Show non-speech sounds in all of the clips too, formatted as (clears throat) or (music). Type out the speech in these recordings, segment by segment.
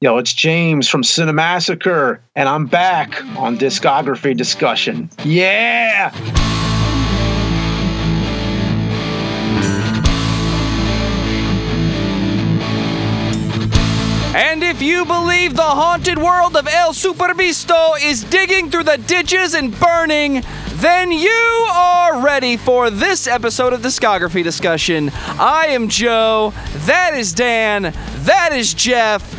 Yo, it's James from Cinemassacre, and I'm back on discography discussion. Yeah! And if you believe the haunted world of El Superbeasto is digging through the ditches and burning, then you are ready for this episode of Discography Discussion. I am Joe, that is Dan, that is Jeff.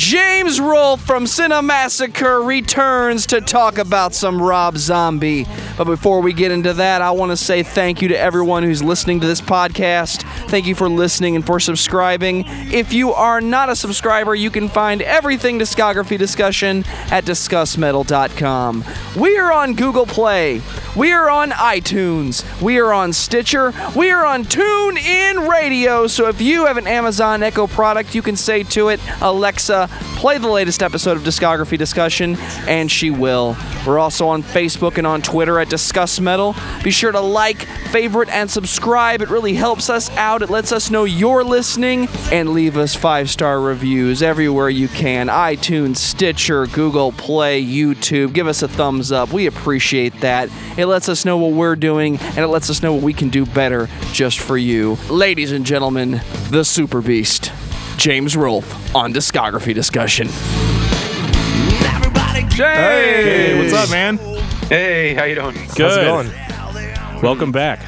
James Rolfe from Cinemassacre returns to talk about some Rob Zombie. But before we get into that, I want to say thank you to everyone who's listening to this podcast. Thank you for listening and for subscribing. If you are not a subscriber, you can find everything discography discussion at discussmetal.com. We are on Google Play. We are on iTunes. We are on Stitcher. We are on TuneIn Radio. So if you have an Amazon Echo product, you can say to it, Alexa, play the latest episode of Discography Discussion, and she will. We're also on Facebook and on Twitter at Discuss Metal. Be sure to like, favorite, and subscribe. It really helps us out. It lets us know you're listening, and leave us five star reviews everywhere you can iTunes, Stitcher, Google Play, YouTube. Give us a thumbs up. We appreciate that. It lets us know what we're doing, and it lets us know what we can do better just for you. Ladies and gentlemen, the Super Beast. James Rolfe on discography discussion. Hey, what's up, man? Hey, how you doing? Good. How's it going? Welcome back.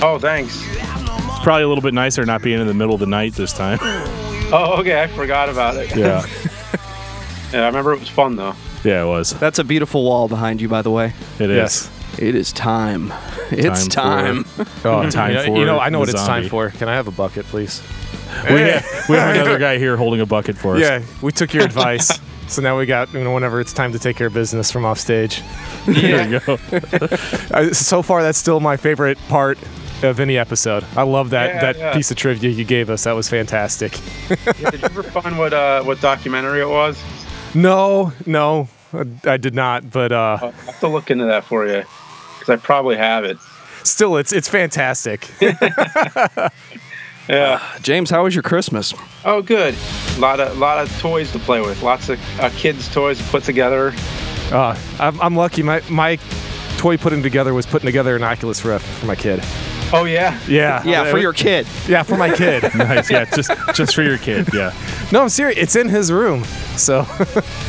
Oh, thanks. It's probably a little bit nicer not being in the middle of the night this time. (laughs) Oh, okay, I forgot about it. yeah, (laughs) Yeah, I remember it was fun, though. yeah, it was. That's a beautiful wall behind you, by the way. It is. Yes. It is time. (laughs) It's Time time. for- Oh, Time you know, for you know, I know the what it's zombie. time for. Can I have a bucket, please? We have, we have another (laughs) guy here holding a bucket for us. Yeah, we took your advice. (laughs) So now we got, you know, whenever it's time to take care of business from off stage. (laughs) There you go. Uh, so far, that's still my favorite part of any episode. I love that Yeah, that yeah. piece of trivia you gave us. That was fantastic. Yeah, did you ever find what uh, what documentary it was? No, no, I, I did not. But uh, I'll have to look into that for you, because I probably have it. still, it's it's fantastic. Yeah. James, how was your Christmas? Oh, good. A lot of lot of toys to play with. Lots of uh, kids' toys to put together. Uh, I'm, I'm lucky. My my toy putting together was putting together an Oculus Rift for my kid. Oh yeah. Yeah, (laughs) Yeah, for your kid. yeah for my kid. (laughs) nice. Yeah, just just for your kid. Yeah. no, I'm serious. It's in his room. So.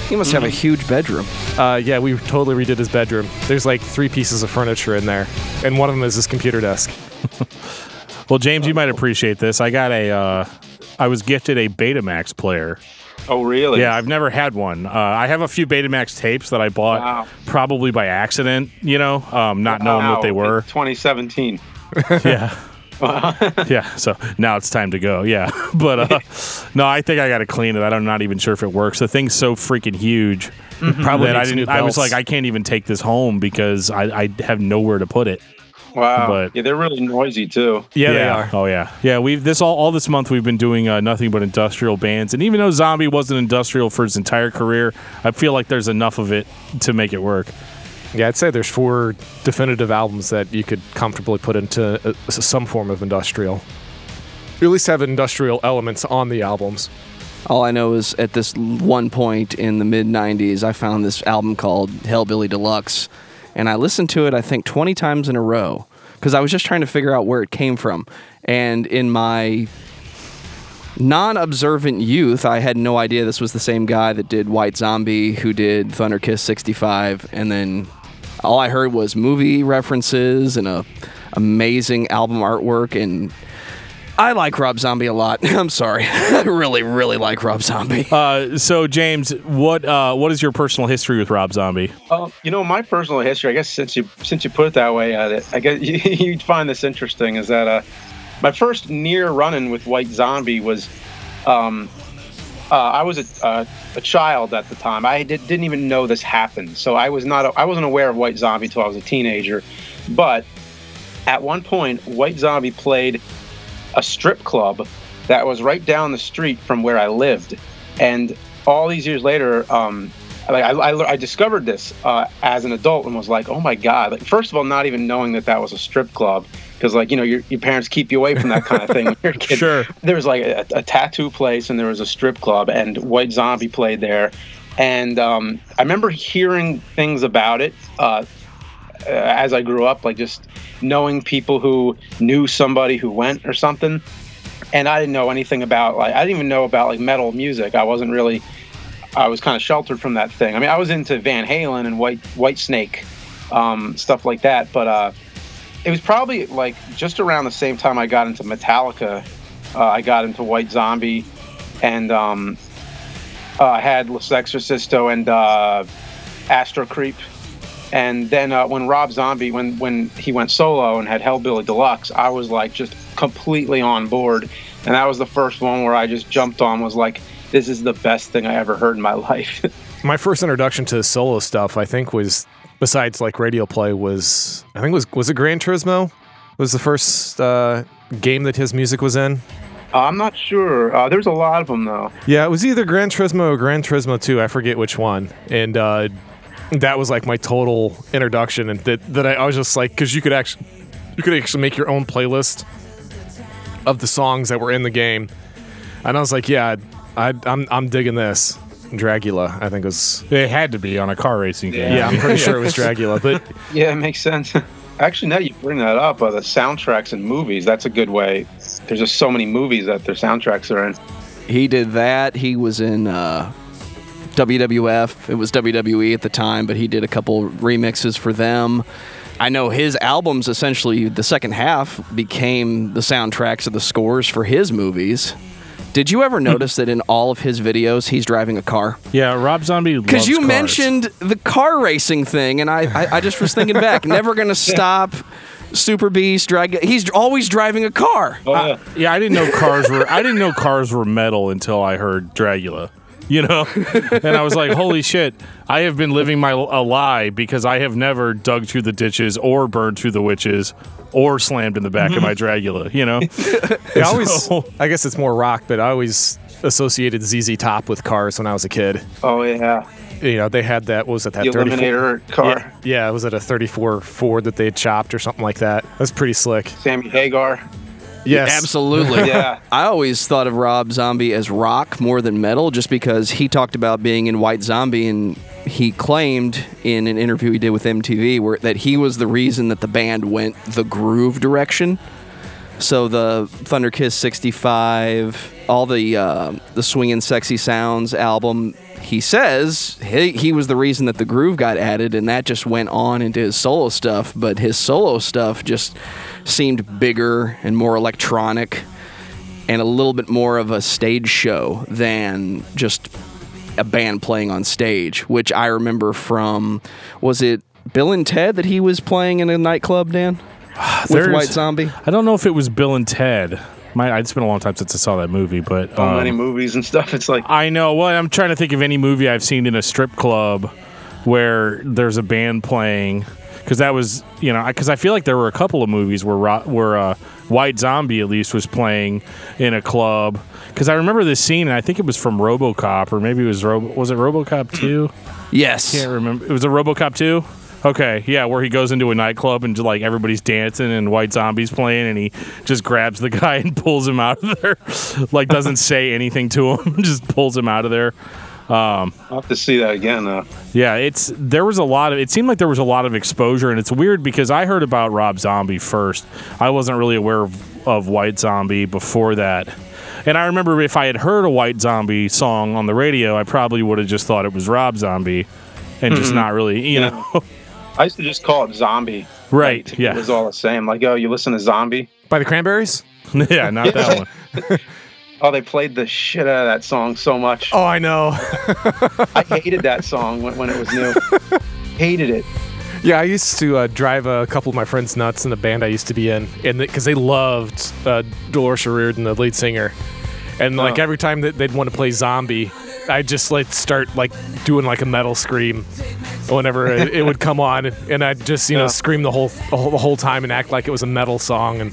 He must have a (laughs) huge bedroom. Uh, yeah, we totally redid his bedroom. There's like three pieces of furniture in there, and one of them is his computer desk. Well, James, you might appreciate this. I got a. Uh, I was gifted a Betamax player. Oh really? Yeah, I've never had one. Uh, I have a few Betamax tapes that I bought Wow. probably by accident. You know, um, not knowing what they were. in 2017. (laughs) yeah. (laughs) yeah. So now it's time to go. Yeah. (laughs) But uh, no, I think I got to clean it. I'm not even sure if it works. The thing's so freaking huge. Probably that I didn't. I was like, I can't even take this home because I, I have nowhere to put it. Wow. But- yeah, they're really noisy too. yeah, they are. Oh yeah. Yeah. We've this all all this month we've been doing uh, nothing but industrial bands, and even though Zombie wasn't industrial for his entire career, I feel like there's enough of it to make it work. Yeah, I'd say there's four definitive albums that you could comfortably put into uh, some form of industrial. You at least have industrial elements on the albums. All I know is at this one point in the mid 90s, I found this album called Hellbilly Deluxe. And I listened to it, I think, 20 times in a row because I was just trying to figure out where it came from. And in my non observant youth, I had no idea this was the same guy that did White Zombie, who did Thunder Kiss 65. And then all I heard was movie references and a amazing album artwork and I like Rob Zombie a lot. (laughs) I'm sorry. (laughs) I really, really like Rob Zombie. Uh, so James, what uh, what is your personal history with Rob Zombie? Um, you know, my personal history. I guess since you since you put it that way, uh, I guess (laughs) you, you'd find this interesting. Is that uh, my first near run-in with White Zombie was, um, uh, I was a, uh, a child at the time. I did, didn't even know this happened, so I was not I wasn't aware of White Zombie until I was a teenager. But at one point, White Zombie played a strip club that was right down the street from where I lived, and all these years later, um, like I, I, I discovered this uh, as an adult and was like, oh my god! Like first of all, not even knowing that that was a strip club, because like you know your, your parents keep you away from that kind of thing when you're a kid. (laughs) Sure. There was like a, a tattoo place and there was a strip club and White Zombie played there, and um, I remember hearing things about it. Uh, uh, as I grew up, like just knowing people who knew somebody who went or something, and I didn't know anything about like I didn't even know about like metal music. I wasn't really, I was kind of sheltered from that thing. I mean, I was into Van Halen and White Whitesnake, um, stuff like that, but uh, it was probably like just around the same time I got into Metallica. Uh, I got into White Zombie, and um, uh, had La Sexorcisto and uh, Astro Creep. And then uh, when Rob Zombie, when when he went solo and had Hellbilly Deluxe, I was like just completely on board, and that was the first one where I just jumped on. Was like, this is the best thing I ever heard in my (laughs) life. My first introduction to solo stuff, I think, was besides like radio play was I think was was it Gran Turismo? Was the first uh, game that his music was in? I'm not sure. Uh, there's a lot of them though. Yeah, it was either Gran Turismo or Gran Turismo 2. I forget which one. And uh, that was like my total introduction, and that that I, I was just like, because you could actually you could actually make your own playlist of the songs that were in the game, and I was like, yeah, I, I'm I'm digging this. Dragula, I think was It had to be on a car racing game. yeah, I'm pretty (laughs) sure it was Dragula, but (laughs) Yeah, it makes sense. Actually, now you bring that up, uh, the soundtracks and movies. That's a good way. There's just so many movies that their soundtracks are in. He did that. He was in uh, WWF. It was WWE at the time, but he did a couple remixes for them. I know his albums essentially the second half became the soundtracks of the scores for his movies. Did you ever notice that in all of his videos he's driving a car? Yeah, Rob Zombie. Because you cars. mentioned the car racing thing, and I, I, I just was thinking back. (laughs) Never gonna stop. Super Beast, drag. He's always driving a car. Oh, yeah. Yeah, I didn't know cars were. I didn't know cars were metal until I heard Dragula. (laughs) You know, and I was like, "Holy shit! I have been living my a lie because I have never dug through the ditches or burned through the witches or slammed in the back of my mm-hmm. Dragula." You know, (laughs) I always So- I guess it's more rock, but I always associated ZZ Top with cars when I was a kid. Oh yeah. You know, they had that what was it that The 34 Eliminator car. Yeah, yeah, was it a 34 Ford that they had chopped or something like that? That's pretty slick. Sammy Hagar. Yes. Absolutely. (laughs) Yeah. I always thought of Rob Zombie as rock more than metal just because he talked about being in White Zombie and he claimed in an interview he did with MTV where that he was the reason that the band went the groove direction. So the Thunder Kiss 65, all the uh, the swinging sexy sounds album, he says he, he was the reason that the groove got added and that just went on into his solo stuff, but his solo stuff just seemed bigger and more electronic and a little bit more of a stage show than just a band playing on stage, which I remember from was it Bill and Ted that he was playing in a nightclub, Dan? (sighs) With There's- White Zombie? I don't know if it was Bill and Ted. My, it's been a long time since I saw that movie, but So um, many movies and stuff. (laughs) It's like I know. Well, I'm trying to think of any movie I've seen in a strip club where there's a band playing. Because that was, you know, because I feel like there were a couple of movies where Ro- where uh, White Zombie at least was playing in a club. Because I remember this scene, and I think it was from RoboCop, or maybe it was Robo- was it RoboCop two? Yes. I can't remember. It was a RoboCop two. Okay, yeah, where he goes into a nightclub and like everybody's dancing and White Zombie's playing, and he just grabs the (laughs) guy and pulls him out of there. (laughs) like doesn't (laughs) say anything to him, just pulls him out of there. Um, I'll have to see that again. Uh, Yeah, it's there was a lot of it seemed like there was a lot of exposure and it's weird because I heard about Rob Zombie first. I wasn't really aware of, of White Zombie before that. And I remember if I had heard a White Zombie song on the radio, I probably would have just thought it was Rob Zombie and just not really, you Yeah. know. I used to just call it Zombie. Right, Like, yeah. It was all the same. Like, oh, you listen to Zombie? By the Cranberries? (laughs) yeah, not that one. (laughs) Oh, they played the shit out of that song so much. Oh, I know. (laughs) I hated that song when, when it was new. hated it. yeah, I used to uh, drive a couple of my friends nuts in the band I used to be in, and because they loved uh, Dolores O'Riordan, the lead singer, and like Oh. every time that they'd want to play Zombie, I'd just like start like doing like a metal scream whenever it, it would come on, and I'd just you know Yeah. scream the whole, the whole time and act like it was a metal song, and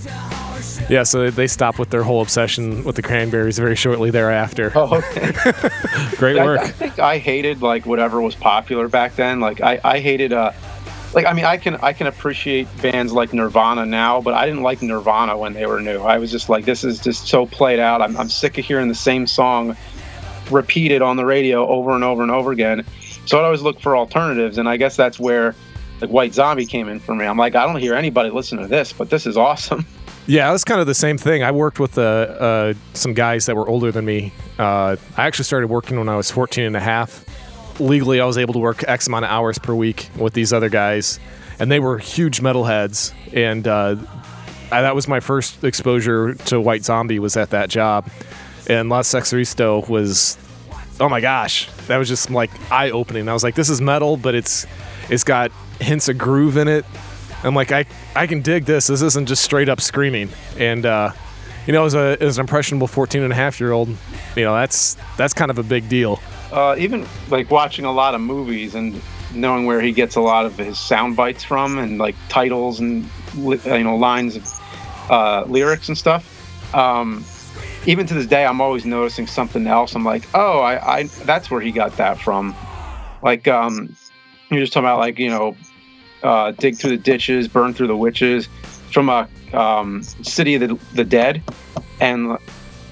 yeah, so they stopped with their whole obsession with the Cranberries very shortly thereafter. Oh, okay. (laughs) Great I, work. I think I hated like whatever was popular back then. Like I, I hated uh like I mean I can I can appreciate bands like Nirvana now, but I didn't like Nirvana when they were new. I was just like this is just so played out. I'm I'm sick of hearing the same song repeated on the radio over and over and over again. So I'd always look for alternatives, and I guess that's where like White Zombie came in for me. I'm like I don't hear anybody listen to this, but this is awesome. (laughs) Yeah, was kind of the same thing. I worked with uh, uh, some guys that were older than me. Uh, I actually started working when I was 14 and a half. Legally, I was able to work X amount of hours per week with these other guys, and they were huge metalheads. And uh, I, that was my first exposure to White Zombie was at that job. And La Sexorcisto was, oh my gosh, that was just like eye opening. I was like, this is metal, but it's it's got hints of groove in it I'm like, I, I can dig this. This isn't just straight up screaming. And, uh, you know, as, a, as an impressionable 14 and a half year old, you know, that's, that's kind of a big deal. Uh, even like watching a lot of movies and knowing where he gets a lot of his sound bites from and like titles and, you know, lines of uh, lyrics and stuff. Um, even to this day, I'm always noticing something else. I'm like, oh, I, I that's where he got that from. Like, um, you're just talking about like, you know, uh, dig through the ditches, burn through the witches, from a um, City of the, the Dead, and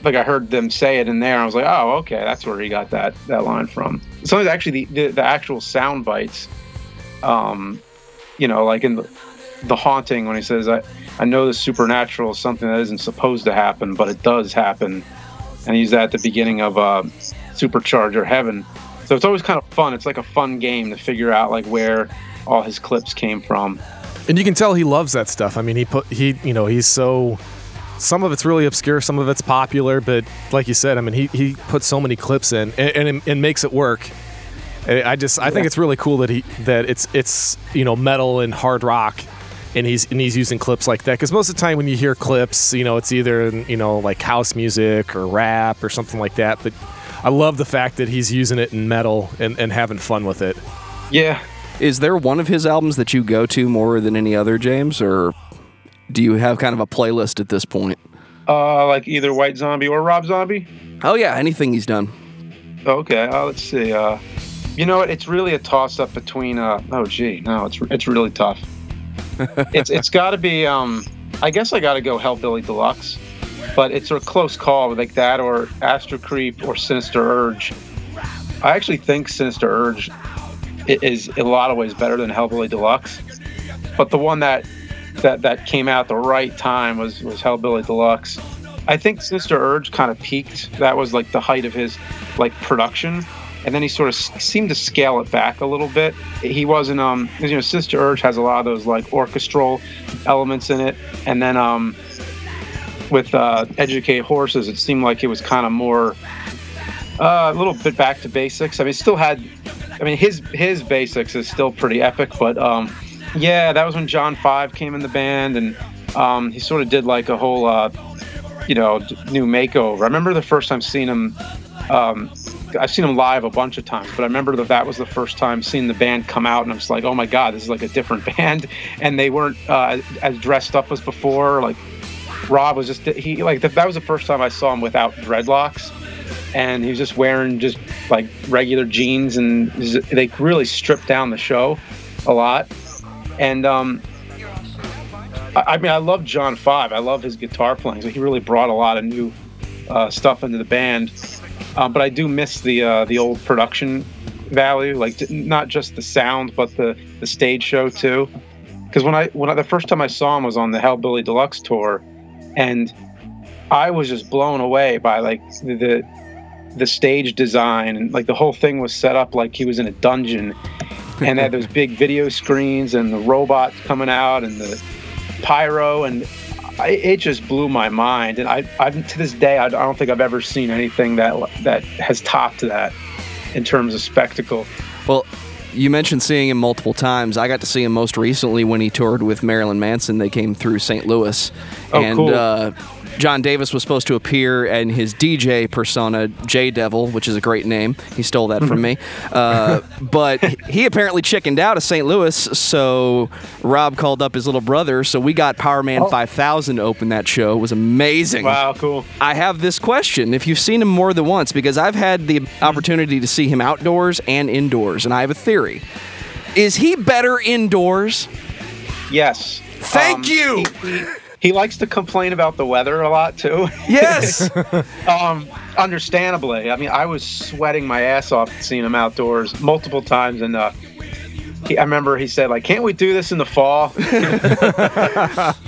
like I heard them say it in there. I was like, oh, okay, that's where he got that that line from. Sometimes actually the, the, the actual sound bites, um, you know, like in the, the haunting when he says, I, I know the supernatural is something that isn't supposed to happen, but it does happen. And he's at the beginning of uh, Supercharger Heaven. So it's always kind of fun. It's like a fun game to figure out like where all his clips came from. And you can tell he loves that stuff. I mean, he put he you know he's so some of it's really obscure, some of it's popular, but like you said, I mean, he he puts so many clips in and and, and makes it work. I just I think it's really cool that he that it's it's you know metal and hard rock and he's and he's using clips like that. Because most of the time when you hear clips you know it's either you know like house music or rap or something like that but i love the fact that he's using it in metal and, and having fun with it. Yeah. Is there one of his albums that you go to more than any other, James, or do you have kind of a playlist at this point? Uh, like either White Zombie or Rob Zombie. Oh yeah, anything he's done. Okay, uh, let's see. Uh, you know what? It's really a toss up between. Uh, oh gee, no, it's it's really tough. (laughs) it's it's got to be. Um, I guess I got to go Hellbilly Deluxe, but it's a close call like that or Astro Creep or Sinister Urge. I actually think Sinister Urge is in a lot of ways better than Hellbilly Deluxe. But the one that that that came out the right time was was Hellbilly Deluxe. I think Sinister Urge kind of peaked. That was like the height of his like production, and then he sort of seemed to scale it back a little bit. He wasn't um you know Sinister Urge has a lot of those like orchestral elements in it, and then um with uh, Educated Horses, it seemed like it was kind of more uh, a little bit back to basics. I mean, still had I mean, his his basics is still pretty epic, but um, yeah, that was when John Five came in the band, and um, he sort of did like a whole, uh, you know, new makeover. I remember the first time seeing him. Um, I've seen him live a bunch of times, but I remember that that was the first time seeing the band come out, and I was like, oh my god, this is like a different (laughs) band, and they weren't uh, as dressed up as before. Like Rob was just he like that was the first time I saw him without dreadlocks and he was just wearing just like regular jeans, and they really stripped down the show a lot. And um, I, I mean, I love John Five. I love his guitar playing. So he really brought a lot of new uh, stuff into the band. Um, but I do miss the uh, the old production value, like not just the sound, but the the stage show too. Because when I when I, the first time I saw him was on the Hellbilly Deluxe tour, and I was just blown away by like the the stage design and like the whole thing was set up like he was in a dungeon and had those big video screens and the robots coming out and the pyro and I, it just blew my mind and I, I to this day I, I don't think I've ever seen anything that that has topped that in terms of spectacle. Well, you mentioned seeing him multiple times. I got to see him most recently when he toured with Marilyn Manson. They came through St. Louis, oh, and cool. uh, John Davis was supposed to appear in his DJ persona, J Devil, which is a great name. He stole that from me. Uh, but he apparently chickened out of St. Louis, so Rob called up his little brother. So we got Powerman Oh. 5000 to open that show. It was amazing. Wow, cool. I have this question. If you've seen him more than once, because I've had the opportunity to see him outdoors and indoors, and I have a theory. Is he better indoors? Yes. Thank Um, you. He, he, he likes to complain about the weather a lot too. Yes. (laughs) um, understandably. I mean, I was sweating my ass off seeing him outdoors multiple times, and uh, he, I remember he said, "Like, can't we do this in the fall?" (laughs) (laughs)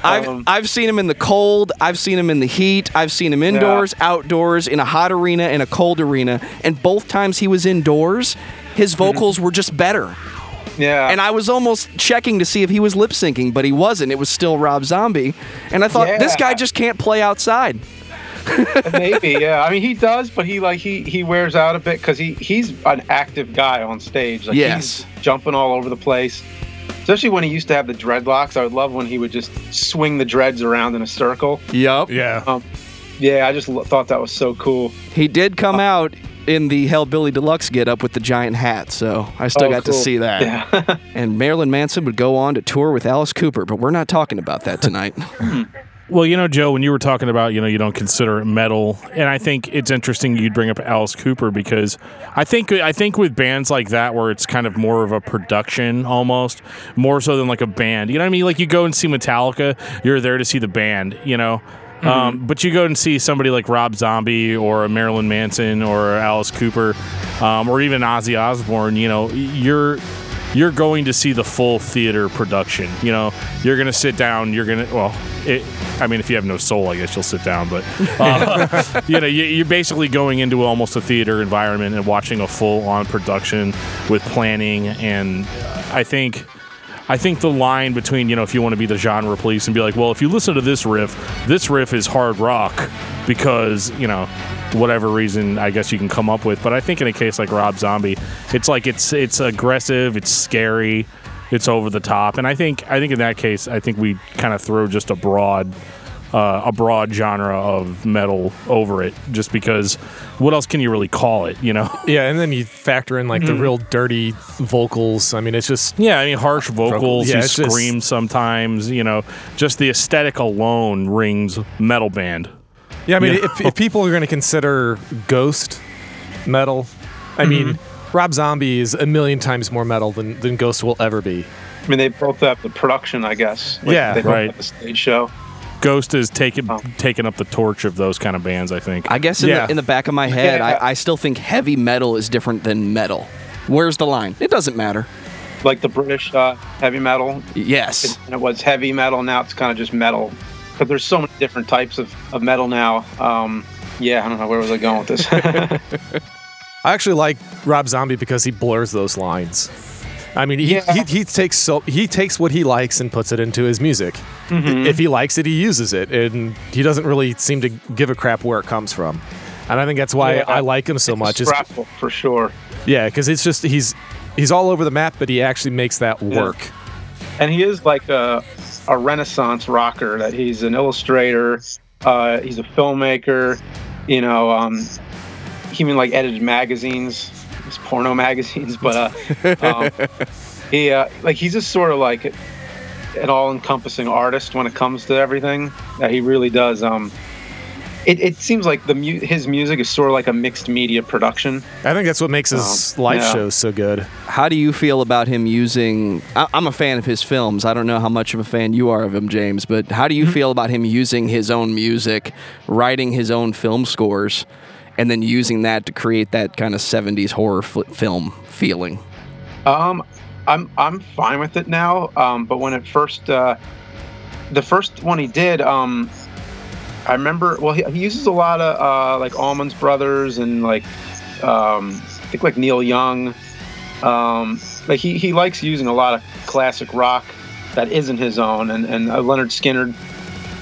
I've, Um, I've seen him in the cold. I've seen him in the heat. I've seen him indoors, outdoors, in a hot arena, in a cold arena. And both times he was indoors, his vocals were just better. Yeah. And I was almost checking to see if he was lip syncing, but he wasn't. It was still Rob Zombie. And I thought, this guy just can't play outside. (laughs) Maybe, yeah. I mean, he does, but he like he he wears out a bit because he he's an active guy on stage. Like Yes. he's jumping all over the place. Especially when he used to have the dreadlocks. I would love when he would just swing the dreads around in a circle. Yup. Yeah. Um, yeah, I just lo- thought that was so cool. He did come out in the Hellbilly Deluxe get up with the giant hat, so I still Oh, got to see that. Yeah. (laughs) And Marilyn Manson would go on to tour with Alice Cooper, but we're not talking about that tonight. (laughs) Hmm. Well, you know, Joe, when you were talking about, you know, you don't consider it metal, and I think it's interesting you'd bring up Alice Cooper because I think I think with bands like that where it's kind of more of a production almost, more so than like a band. You know what I mean? Like you go and see Metallica, you're there to see the band, you know. Um, but you go and see somebody like Rob Zombie or Marilyn Manson or Alice Cooper, um, or even Ozzy Osbourne. You know, you're you're going to see the full theater production. You know, you're going to sit down. You're going to well, it, I mean, if you have no soul, I guess you'll sit down. But (laughs) um, you know, you, you're basically going into almost a theater environment and watching a full-on production with planning. And I think, I think the line between you know, if you want to be the genre police and be like, well, if you listen to this riff, this riff is hard rock because you know whatever reason I guess you can come up with. But I think in a case like Rob Zombie, it's like it's it's aggressive, it's scary, it's over the top, and I think I think in that case, I think we kind of throw just a broad. Uh, a broad genre of metal over it, just because what else can you really call it? You know? Yeah, and then you factor in like the real dirty vocals. I mean, it's just Yeah, I mean harsh vocals. Yeah, he it's just- screams sometimes. You know, just the aesthetic alone rings metal band. yeah. I mean, Yeah. if, if people are going to consider Ghost metal, I mean, Rob Zombie is a million times more metal than than Ghost will ever be. I mean, they both have the production, I guess. Yeah, they both right. have the stage show. Ghost is taking Oh. taking up the torch of those kind of bands. I think. I guess in, Yeah. the, in the back of my head, Yeah. I, I still think heavy metal is different than metal. Where's the line? It doesn't matter. Like the British uh, heavy metal, Yes. and it was heavy metal. Now it's kind of just metal. But there's so many different types of, of metal now. Um, yeah, I don't know where was I going with this. (laughs) I actually like Rob Zombie because he blurs those lines. I mean, he, Yeah. he, he takes so he takes what he likes and puts it into his music. If he likes it, he uses it, and he doesn't really seem to give a crap where it comes from. And I think that's why Yeah. I like him so much. Is, Scrapple, for sure. yeah, because it's just he's he's all over the map, but he actually makes that work. and he is like a, a renaissance rocker that he's an illustrator uh, he's a filmmaker you know um, he even like edited magazines his porno magazines but uh, um, (laughs) he uh, like he's just sort of like an all-encompassing artist when it comes to everything that he really does um, it, it seems like the mu- his music is sort of like a mixed media production I think that's what makes his Um, live yeah. shows so good. How do you feel about him using? I, I'm a fan of his films. I don't know how much of a fan you are of him, James, but how do you feel about him using his own music, writing his own film scores, and then using that to create that kind of 70s horror fl- film feeling? Um, I'm I'm fine with it now. Um, but when it first, uh, the first one he did, um, I remember. Well, he, he uses a lot of uh, like Allman Brothers and like um, I think like Neil Young. Um, like he, he likes using a lot of classic rock that isn't his own, and and uh, Lynyrd Skynyrd.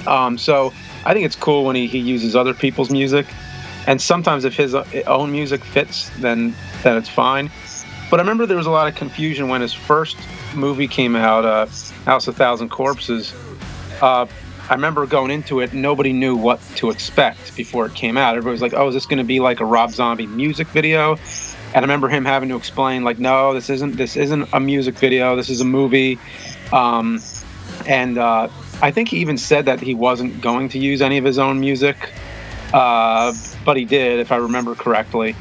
Um, so I think it's cool when he, he uses other people's music, and sometimes if his own music fits, then then it's fine. But I remember there was a lot of confusion when his first movie came out, uh, House of Thousand Corpses. Uh, I remember going into it, nobody knew what to expect before it came out. Everybody was like, "Oh, is this going to be like a Rob Zombie music video?" And I remember him having to explain, like, "No, this isn't. This isn't a music video. This is a movie." Um, and uh, I think he even said that he wasn't going to use any of his own music, uh, but he did, if I remember correctly.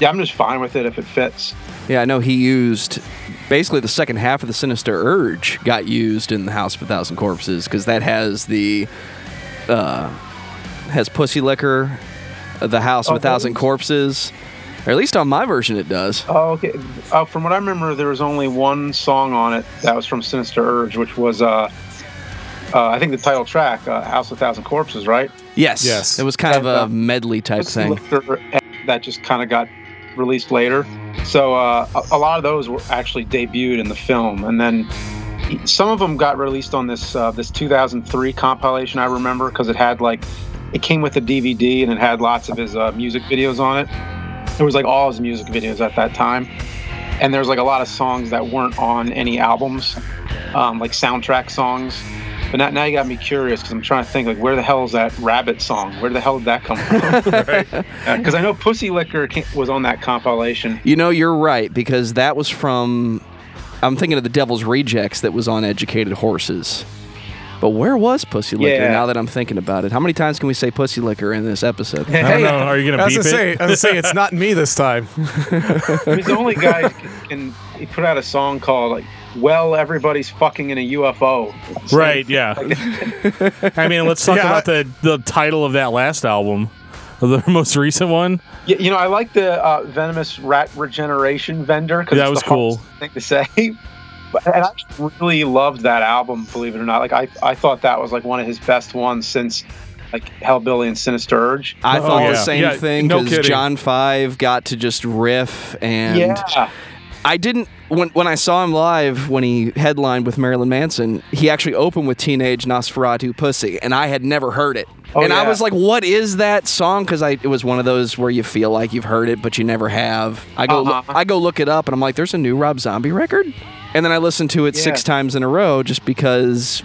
Yeah, I'm just fine with it if it fits. Yeah, I know he used basically the second half of the Sinister Urge got used in the House of a Thousand Corpses because that has the uh, has Pussy Liquor, uh, the House of Oh, a Thousand those? Corpses, or at least on my version it does. Oh, okay. Uh, from what I remember, there was only one song on it that was from Sinister Urge, which was, uh, uh, I think, the title track, uh, "House of a Thousand Corpses," right? Yes, Yes. it was kind of a uh, medley type thing. That just kind of got released later. So uh, a, a lot of those were actually debuted in the film, and then some of them got released on this uh, this 2003 compilation. I remember because it had like it came with a DVD and it had lots of his uh, music videos on it. It was like all his music videos at that time, and there's like a lot of songs that weren't on any albums, um, like soundtrack songs. But now, now you got me curious because I'm trying to think like where the hell is that Rabbit song? Where the hell did that come from? (laughs) Because uh, I know Pussy Liquor was on that compilation. You know, you're right because that was from. I'm thinking of the Devil's Rejects that was on Educated Horses. But where was Pussy Liquor Yeah. now that I'm thinking about it? How many times can we say Pussy Liquor in this episode? I don't know. Are you gonna was beep gonna say, it? I was gonna say it's not me this time. (laughs) He's the only guy (laughs) who can. He put out a song called like "Well, Everybody's Fucking in a UFO." Right. Yeah. (laughs) I mean, let's talk Yeah, about the the title of that last album, the (laughs) most recent one. Yeah, you know, I like the uh, venomous rat regeneration vendor because That was cool. Thing to say, (laughs) but, and I really loved that album. Believe it or not, like I, I thought that was like one of his best ones since like Hellbilly and Sinister Urge. I Oh, thought the same Yeah, thing no because kidding. John Five got to just riff, and yeah, I didn't when when I saw him live when he headlined with Marilyn Manson. He actually opened with Teenage Nosferatu Pussy, and I had never heard it. Oh, and I was like, "What is that song?" Because I it was one of those where you feel like you've heard it, but you never have. I go Uh-huh. I go look it up, and I'm like, "There's a new Rob Zombie record," and then I listened to it six times in a row just because.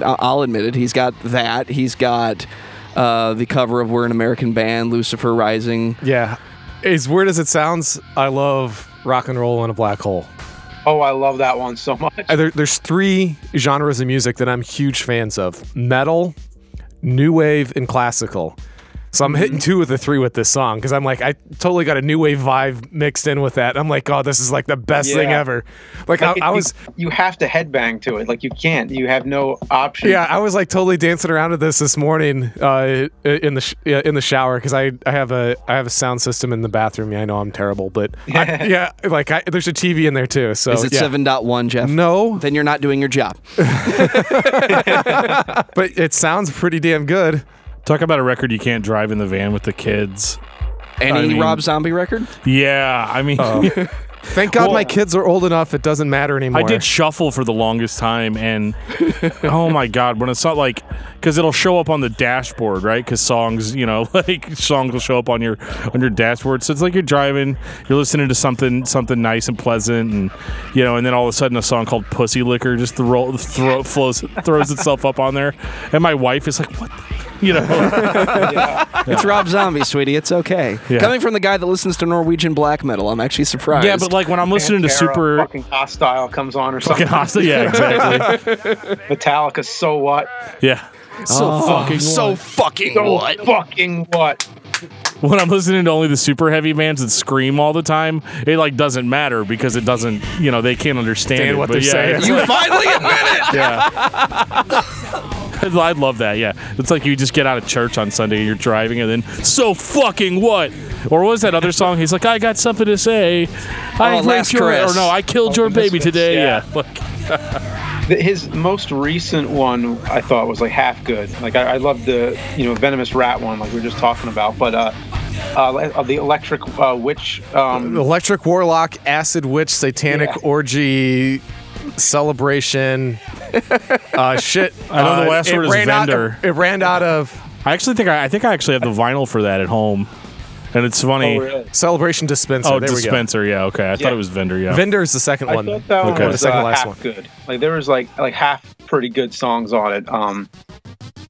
I'll admit it. He's got that. He's got uh, the cover of "We're an American Band," Lucifer Rising. Yeah, as weird as it sounds, I love rock and roll in a black hole. oh, I love that one so much. There, there's three genres of music that I'm huge fans of: metal, new wave, and classical. So I'm hitting two of the three with this song because I'm like, I totally got a new wave vibe mixed in with that. I'm like, oh, this is like the best thing ever. Like I, Like, I you- was, You, have to headbang to it. Like you can't. You have no option. yeah, I was like totally dancing around to this this morning uh, in the sh- uh, in the shower because I, I have a I have a sound system in the bathroom. Yeah, I know I'm terrible, but I, (laughs) yeah, like I, there's a TV in there too. So Is it yeah. 7.1, Jeff? No, Then you're not doing your job. (laughs) (laughs) but it sounds pretty damn good. Talk about a record you can't drive in the van with the kids. Any I mean- Rob Zombie record? Yeah, I mean, oh. (laughs) Thank God Well- my kids are old enough; it doesn't matter anymore. I did shuffle for the longest time, and (laughs) oh my god, when it's not like because it'll show up on the dashboard, right? Because songs, you know, (laughs) like songs will show up on your on your dashboard. So it's like you're driving, you're listening to something something nice and pleasant, and you know, and then all of a sudden a song called "Pussy Liquor" just throw, throw flows throws itself up on there, and my wife is like, "What?" The? You know, (laughs) It's Rob Zombie, sweetie. It's okay. Yeah. Coming from the guy that listens to Norwegian black metal, I'm actually surprised. yeah, but like when I'm listening to super fucking hostile comes on or something. fucking hostile, yeah, exactly, (laughs) Metallica. So what? yeah. So oh. fucking so what? fucking So what? fucking what? when I'm listening to only the super heavy bands that scream all the time, it like doesn't matter because it doesn't, you know, they can't understand Understand it, what but they're yeah, saying. You finally admit it. (laughs) yeah. (laughs) (laughs) I'd love that. Yeah, it's like you just get out of church on Sunday and you're driving, and then so fucking what? Or what was that other song? He's like, I got something to say. I Oh, Last raped your, Caress. or no, I killed your baby Misfits, today. yeah. Yeah, like, (laughs) His most recent one, I thought, was like half good. Like I, I loved the you know venomous rat one, like we were just talking about. But uh, uh, the electric uh, witch. Um, Electric Warlock, Acid Witch, Satanic Yeah. Orgy, Celebration. (laughs) uh, shit. I know the Uh, last it word is ran out- vendor. it ran out of I actually think I, I think I actually have the vinyl for that at home, and it's funny. oh, really? Celebration Dispenser. Oh, there we dispenser. Yeah, okay. I Yeah. thought it was vendor. Yeah. Vendor is the second I one. thought that one Okay. The was second uh, last half one. good. Like there was like like half pretty good songs on it. Um,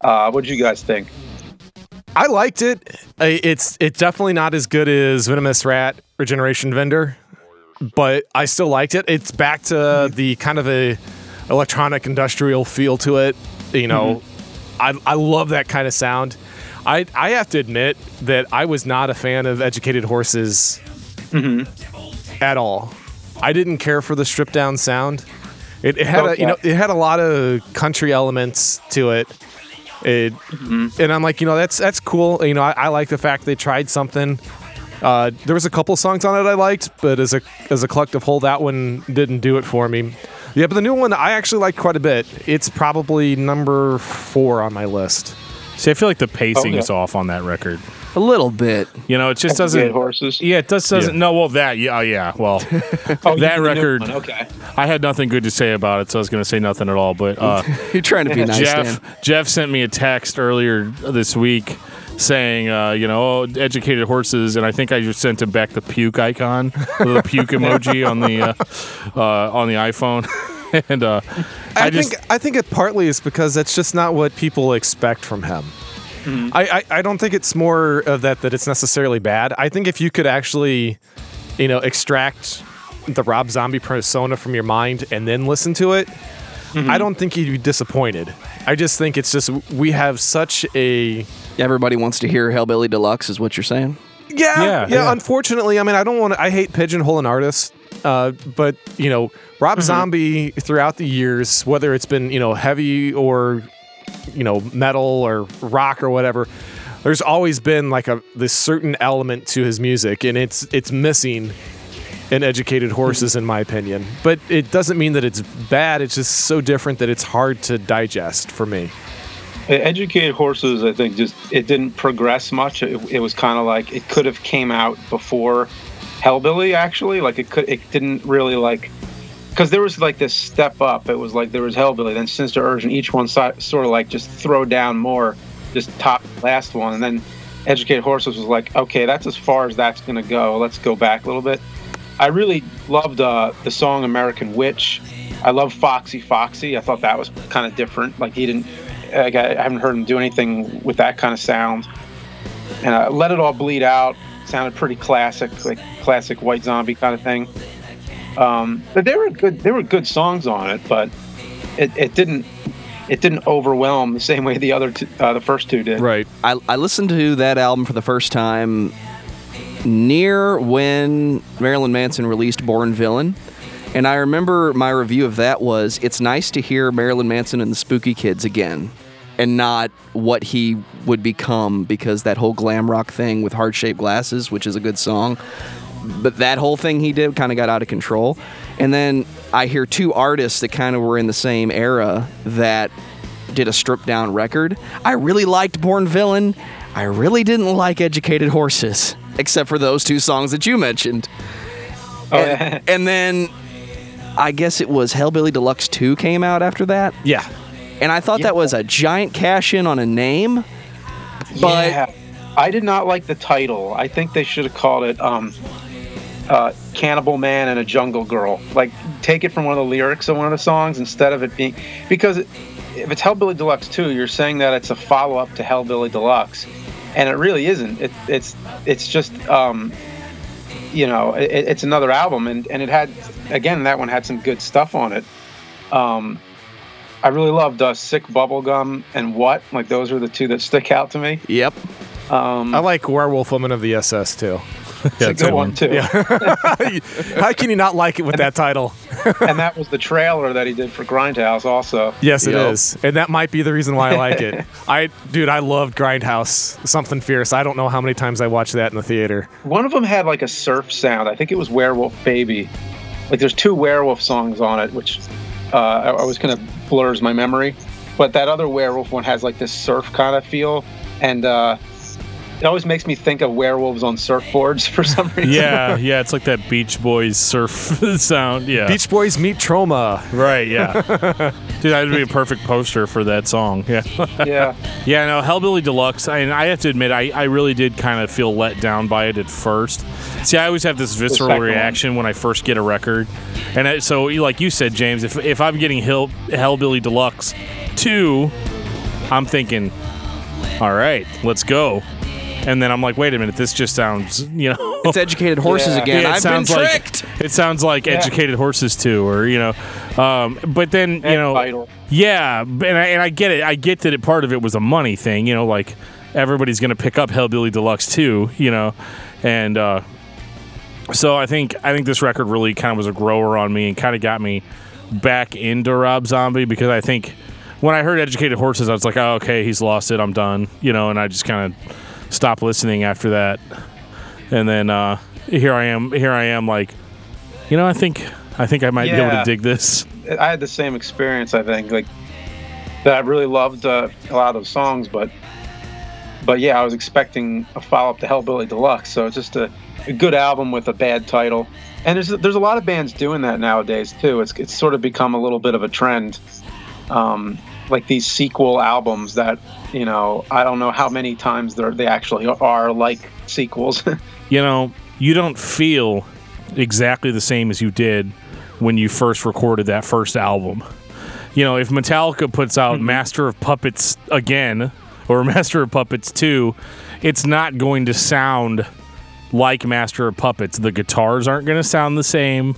uh, what did you guys think? I liked it. I- It's it's definitely not as good as Venomous Rat Regeneration Vendor, but I still liked it. It's back to the kind of a electronic industrial feel to it. You know, mm-hmm. I I love that kind of sound. I I have to admit that I was not a fan of Educated Horses mm-hmm. at all. I didn't care for the stripped down sound. It, it had a you know it had a lot of country elements to it. It mm-hmm. and I'm like you know that's that's cool. You know I, I like the fact they tried something. Uh, there was a couple songs on it I liked, but as a as a collective whole, that one didn't do it for me. Yeah, but the new one I actually liked quite a bit. It's probably number four on my list. See, I feel like the pacing Okay. is off on that record. A little bit. You know, it just doesn't. horses. Yeah, it just doesn't. No, well, that. Yeah, oh, yeah. Well, (laughs) Oh, that mean the new record- one, Okay. I had nothing good to say about it, so I was going to say nothing at all. But uh, (laughs) You're trying to be (laughs) nice, Jeff, Dan. Jeff sent me a text earlier this week saying, uh, you know, oh, educated horses, and I think I just sent him back the puke icon, the puke (laughs) emoji on the uh, uh, on the iPhone, (laughs) and uh, I, I, just think I think it partly is because that's just not what people expect from him. I, I I don't think it's more of that that it's necessarily bad. I think if you could actually, you know, extract the Rob Zombie persona from your mind and then listen to it, I don't think you'd be disappointed. I just think it's just we have such a Everybody wants to hear Hellbilly Deluxe, is what you're saying? yeah, Yeah, yeah. yeah. Unfortunately, I mean, I don't want to. I hate pigeonholing artists, uh, but you know, Rob Zombie throughout the years, whether it's been you know heavy or you know metal or rock or whatever, there's always been like a this certain element to his music, and it's it's missing in educated horses in my opinion but it doesn't mean that it's bad it's just so different that it's hard to digest for me Educated horses, I think, just it didn't progress much. It, it was kind of like it could have came out before Hellbilly. Actually, like it could, it didn't really like because there was like this step up. It was like there was Hellbilly, then Sinister Urge, and each one si- sort of like just throw down more, just top last one, and then Educated Horses was like, okay, that's as far as that's gonna go. Let's go back a little bit. I really loved uh, the song American Witch. I love Foxy Foxy. I thought that was kind of different. Like he didn't, like I haven't heard him do anything with that kind of sound. And uh, Let It All Bleed Out sounded pretty classic, like classic White Zombie kind of thing. Um, but they were good. They were good songs on it, but it, it didn't it didn't overwhelm the same way the other two, uh, the first two did. right I, I listened to that album for the first time near when Marilyn Manson released Born Villain. And I remember my review of that was it's nice to hear Marilyn Manson and the Spooky Kids again and not what he would become because that whole glam rock thing with heart shaped glasses, which is a good song, but that whole thing he did kind of got out of control. And then I hear two artists that kind of were in the same era that did a stripped down record. I really liked Born Villain. I really didn't like Educated Horses, except for those two songs that you mentioned. Oh, and, and then I guess it was Hellbilly Deluxe 2 came out after that. yeah And I thought that was a giant cash in on a name. But yeah, I did not like the title. I think they should have called it um, uh, "Cannibal Man and a Jungle Girl." Like, take it from one of the lyrics of one of the songs instead of it being because if it's Hellbilly Deluxe 2, you're saying that it's a follow up to Hellbilly Deluxe, and it really isn't. It, it's it's just um, you know it, it's another album, and and it had again that one had some good stuff on it. Um, I really loved uh, Sick Bubblegum and What. Like those are the two that stick out to me. yep. Um, i like werewolf woman of the ss too yeah, it's a good a one too. Yeah. (laughs) how can you not like it with that title and that was the trailer that he did for Grindhouse also. Yes, it is, Yep. and that might be the reason why I like it. (laughs) I, dude, I loved Grindhouse, something fierce. I don't know how many times I watched that in the theater. One of them had like a surf sound. I think it was Werewolf Baby. Like there's two werewolf songs on it, which uh, I, I was kind of blurs my memory. But that other werewolf one has like this surf kind of feel, and uh, it always makes me think of werewolves on surfboards for some reason. yeah, yeah. It's like that Beach Boys surf (laughs) sound. Yeah, Beach Boys meet Trauma. right. Yeah, dude, that'd be a perfect poster for that song. Yeah. (laughs) yeah. Yeah, no, Hellbilly Deluxe. I, and I have to admit, I, I really did kind of feel let down by it at first. See, I always have this visceral second one. reaction when I first get a record, and I, so like you said, James, if if I'm getting Hill, Hellbilly Deluxe two, I'm thinking, all right, let's go. And then I'm like, wait a minute, this just sounds, you know, (laughs) It's Educated Horses Yeah. again. Yeah, it I've been sounds like- it sounds like educated horses too, or you know, um, but then you know, Vital. yeah, and I, and I get it. I get that it part of it was a money thing. You know, like everybody's gonna pick up Hellbilly Deluxe too. You know, and uh, So I think I think this record really kind of was a grower on me and kind of got me back into Rob Zombie because I think when I heard Educated Horses, I was like, oh, okay, he's lost it, I'm done, you know, and I just kind of stopped listening after that. And then uh, here I am, here I am, like, you know, I think I think I might be able to dig this. I had the same experience. I think like that. I really loved uh, a lot of songs, but but yeah, I was expecting a follow up to Hellbilly Deluxe. So it's just a, a good album with a bad title. And there's there's a lot of bands doing that nowadays too. It's it's sort of become a little bit of a trend. Um, like these sequel albums that you know I don't know how many times they they actually are like sequels. (laughs) you know, you don't feel exactly the same as you did when you first recorded that first album. You know, if Metallica puts out mm-hmm. Master of Puppets again or (laughs) Master of Puppets 2, it's not going to sound like Master of Puppets. The guitars aren't going to sound the same.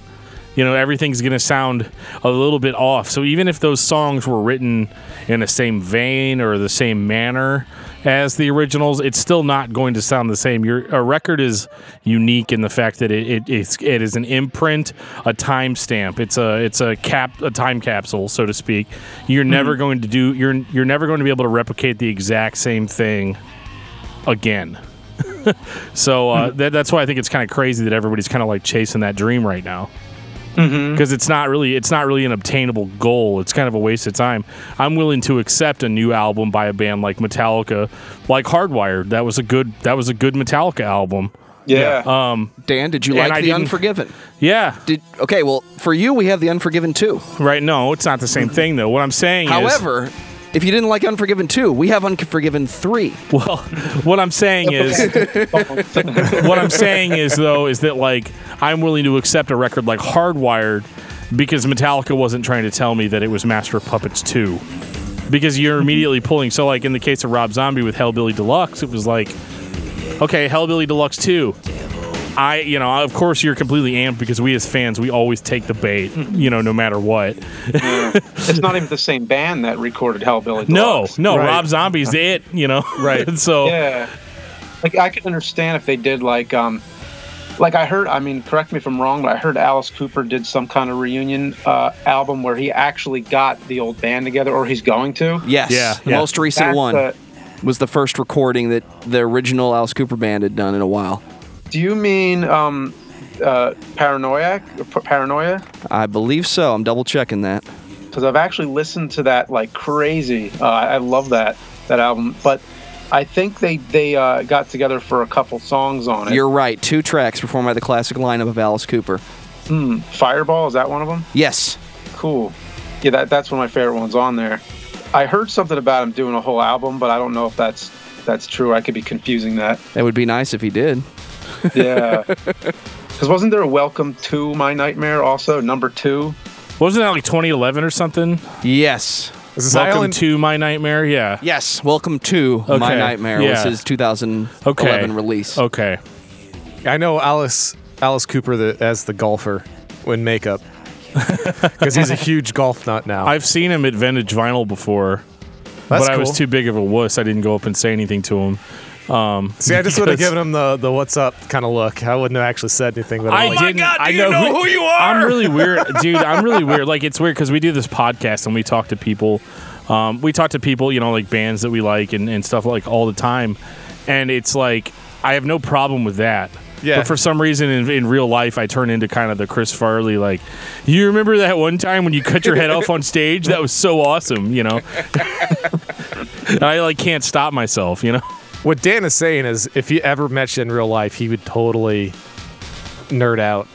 You know, everything's going to sound a little bit off. So even if those songs were written in the same vein or the same manner as the originals, it's still not going to sound the same. Your a record is unique in the fact that it, it it's, it is an imprint, a timestamp. It's a it's a cap a time capsule, so to speak. You're never going to do you're you're never going to be able to replicate the exact same thing again. (laughs) so uh, that, that's why I think it's kind of crazy that everybody's kind of like chasing that dream right now because it's not really it's not really an obtainable goal. It's kind of a waste of time. I'm willing to accept a new album by a band like Metallica, like Hardwired. That was a good that was a good Metallica album. yeah. Um, Dan, did you like I the Unforgiven? yeah, Did okay? Well, for you, we have the Unforgiven too. right. No, it's not the same thing though. What I'm saying is, However, if you didn't like Unforgiven two, we have Unforgiven three. well, what I'm saying is, (laughs) what I'm saying is though is that like I'm willing to accept a record like Hardwired because Metallica wasn't trying to tell me that it was Master of Puppets 2. Because you're immediately pulling so like in the case of Rob Zombie with Hellbilly Deluxe, it was like okay, Hellbilly Deluxe 2. I, you know, of course you're completely amped because we as fans, we always take the bait, you know, no matter what. it's not even the same band that recorded Hellbilly. No, Deluxe. no, Right. Rob Zombie's it, you know. Right. (laughs) so Yeah. Like I could understand if they did like um like I heard I mean correct me if I'm wrong but I heard Alice Cooper did some kind of reunion uh, album where he actually got the old band together or he's going to. Yes, Yeah, the yeah. most recent That's one the- was the first recording that the original Alice Cooper band had done in a while. Do you mean um uh Paranormal Paranormal? I believe so. I'm double checking that. Because I've actually listened to that like crazy. Uh, I love that that album, but I think they they uh, got together for a couple songs on it. You're right. Two tracks performed by the classic lineup of Alice Cooper. Hmm. Fireball is that one of them? Yes. Cool. Yeah, that, that's one of my favorite ones on there. I heard something about him doing a whole album, but I don't know if that's that's true. I could be confusing that. That would be nice if he did. (laughs) Yeah. Because wasn't there a Welcome to My Nightmare also number two? wasn't that like 2011 or something? Yes. This Welcome Island- to My Nightmare. Yeah. Yes. Welcome to My Okay, Nightmare was yeah. his 2011 Okay. release. Okay. I know Alice Alice Cooper the, as the golfer in makeup (laughs) because he's a huge golf nut now. I've seen him at Vintage Vinyl before, That's but I was cool. too big of a wuss. I didn't go up and say anything to him. See, I just would have given him the, the what's up kind of look. I wouldn't have actually said anything, but I'm I like, didn't. I know, who, you (laughs) are. I'm really weird, (laughs) dude. I'm really weird. Like it's weird because we do this podcast and we talk to people. Um, we talk to people, you know, like bands that we like and, and stuff like all the time. And it's like I have no problem with that. Yeah. But for some reason in, in real life, I turn into kind of the Chris Farley, like, you remember that one time when you cut your head off on stage? That was so awesome, you know? (laughs) I like can't stop myself, you know? What Dan is saying is if he ever met you in real life, he would totally nerd out.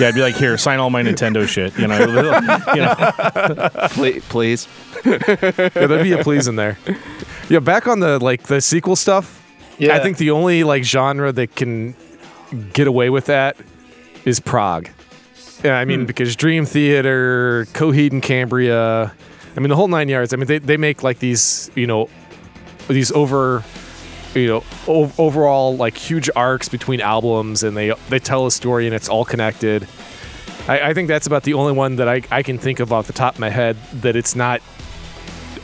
Yeah, I'd be like, here, sign all my Nintendo shit, you know? (laughs) you know? Please, please. Yeah, there'd be a please in there. Yeah, back on the like the sequel stuff. Yeah. I think the only like genre that can get away with that is prog. Yeah, I mean hmm. because Dream Theater, Coheed and Cambria, I mean the whole nine yards. I mean they, they make like these you know these over you know o- overall like huge arcs between albums and they they tell a story and it's all connected. I, I think that's about the only one that I, I can think of off the top of my head that it's not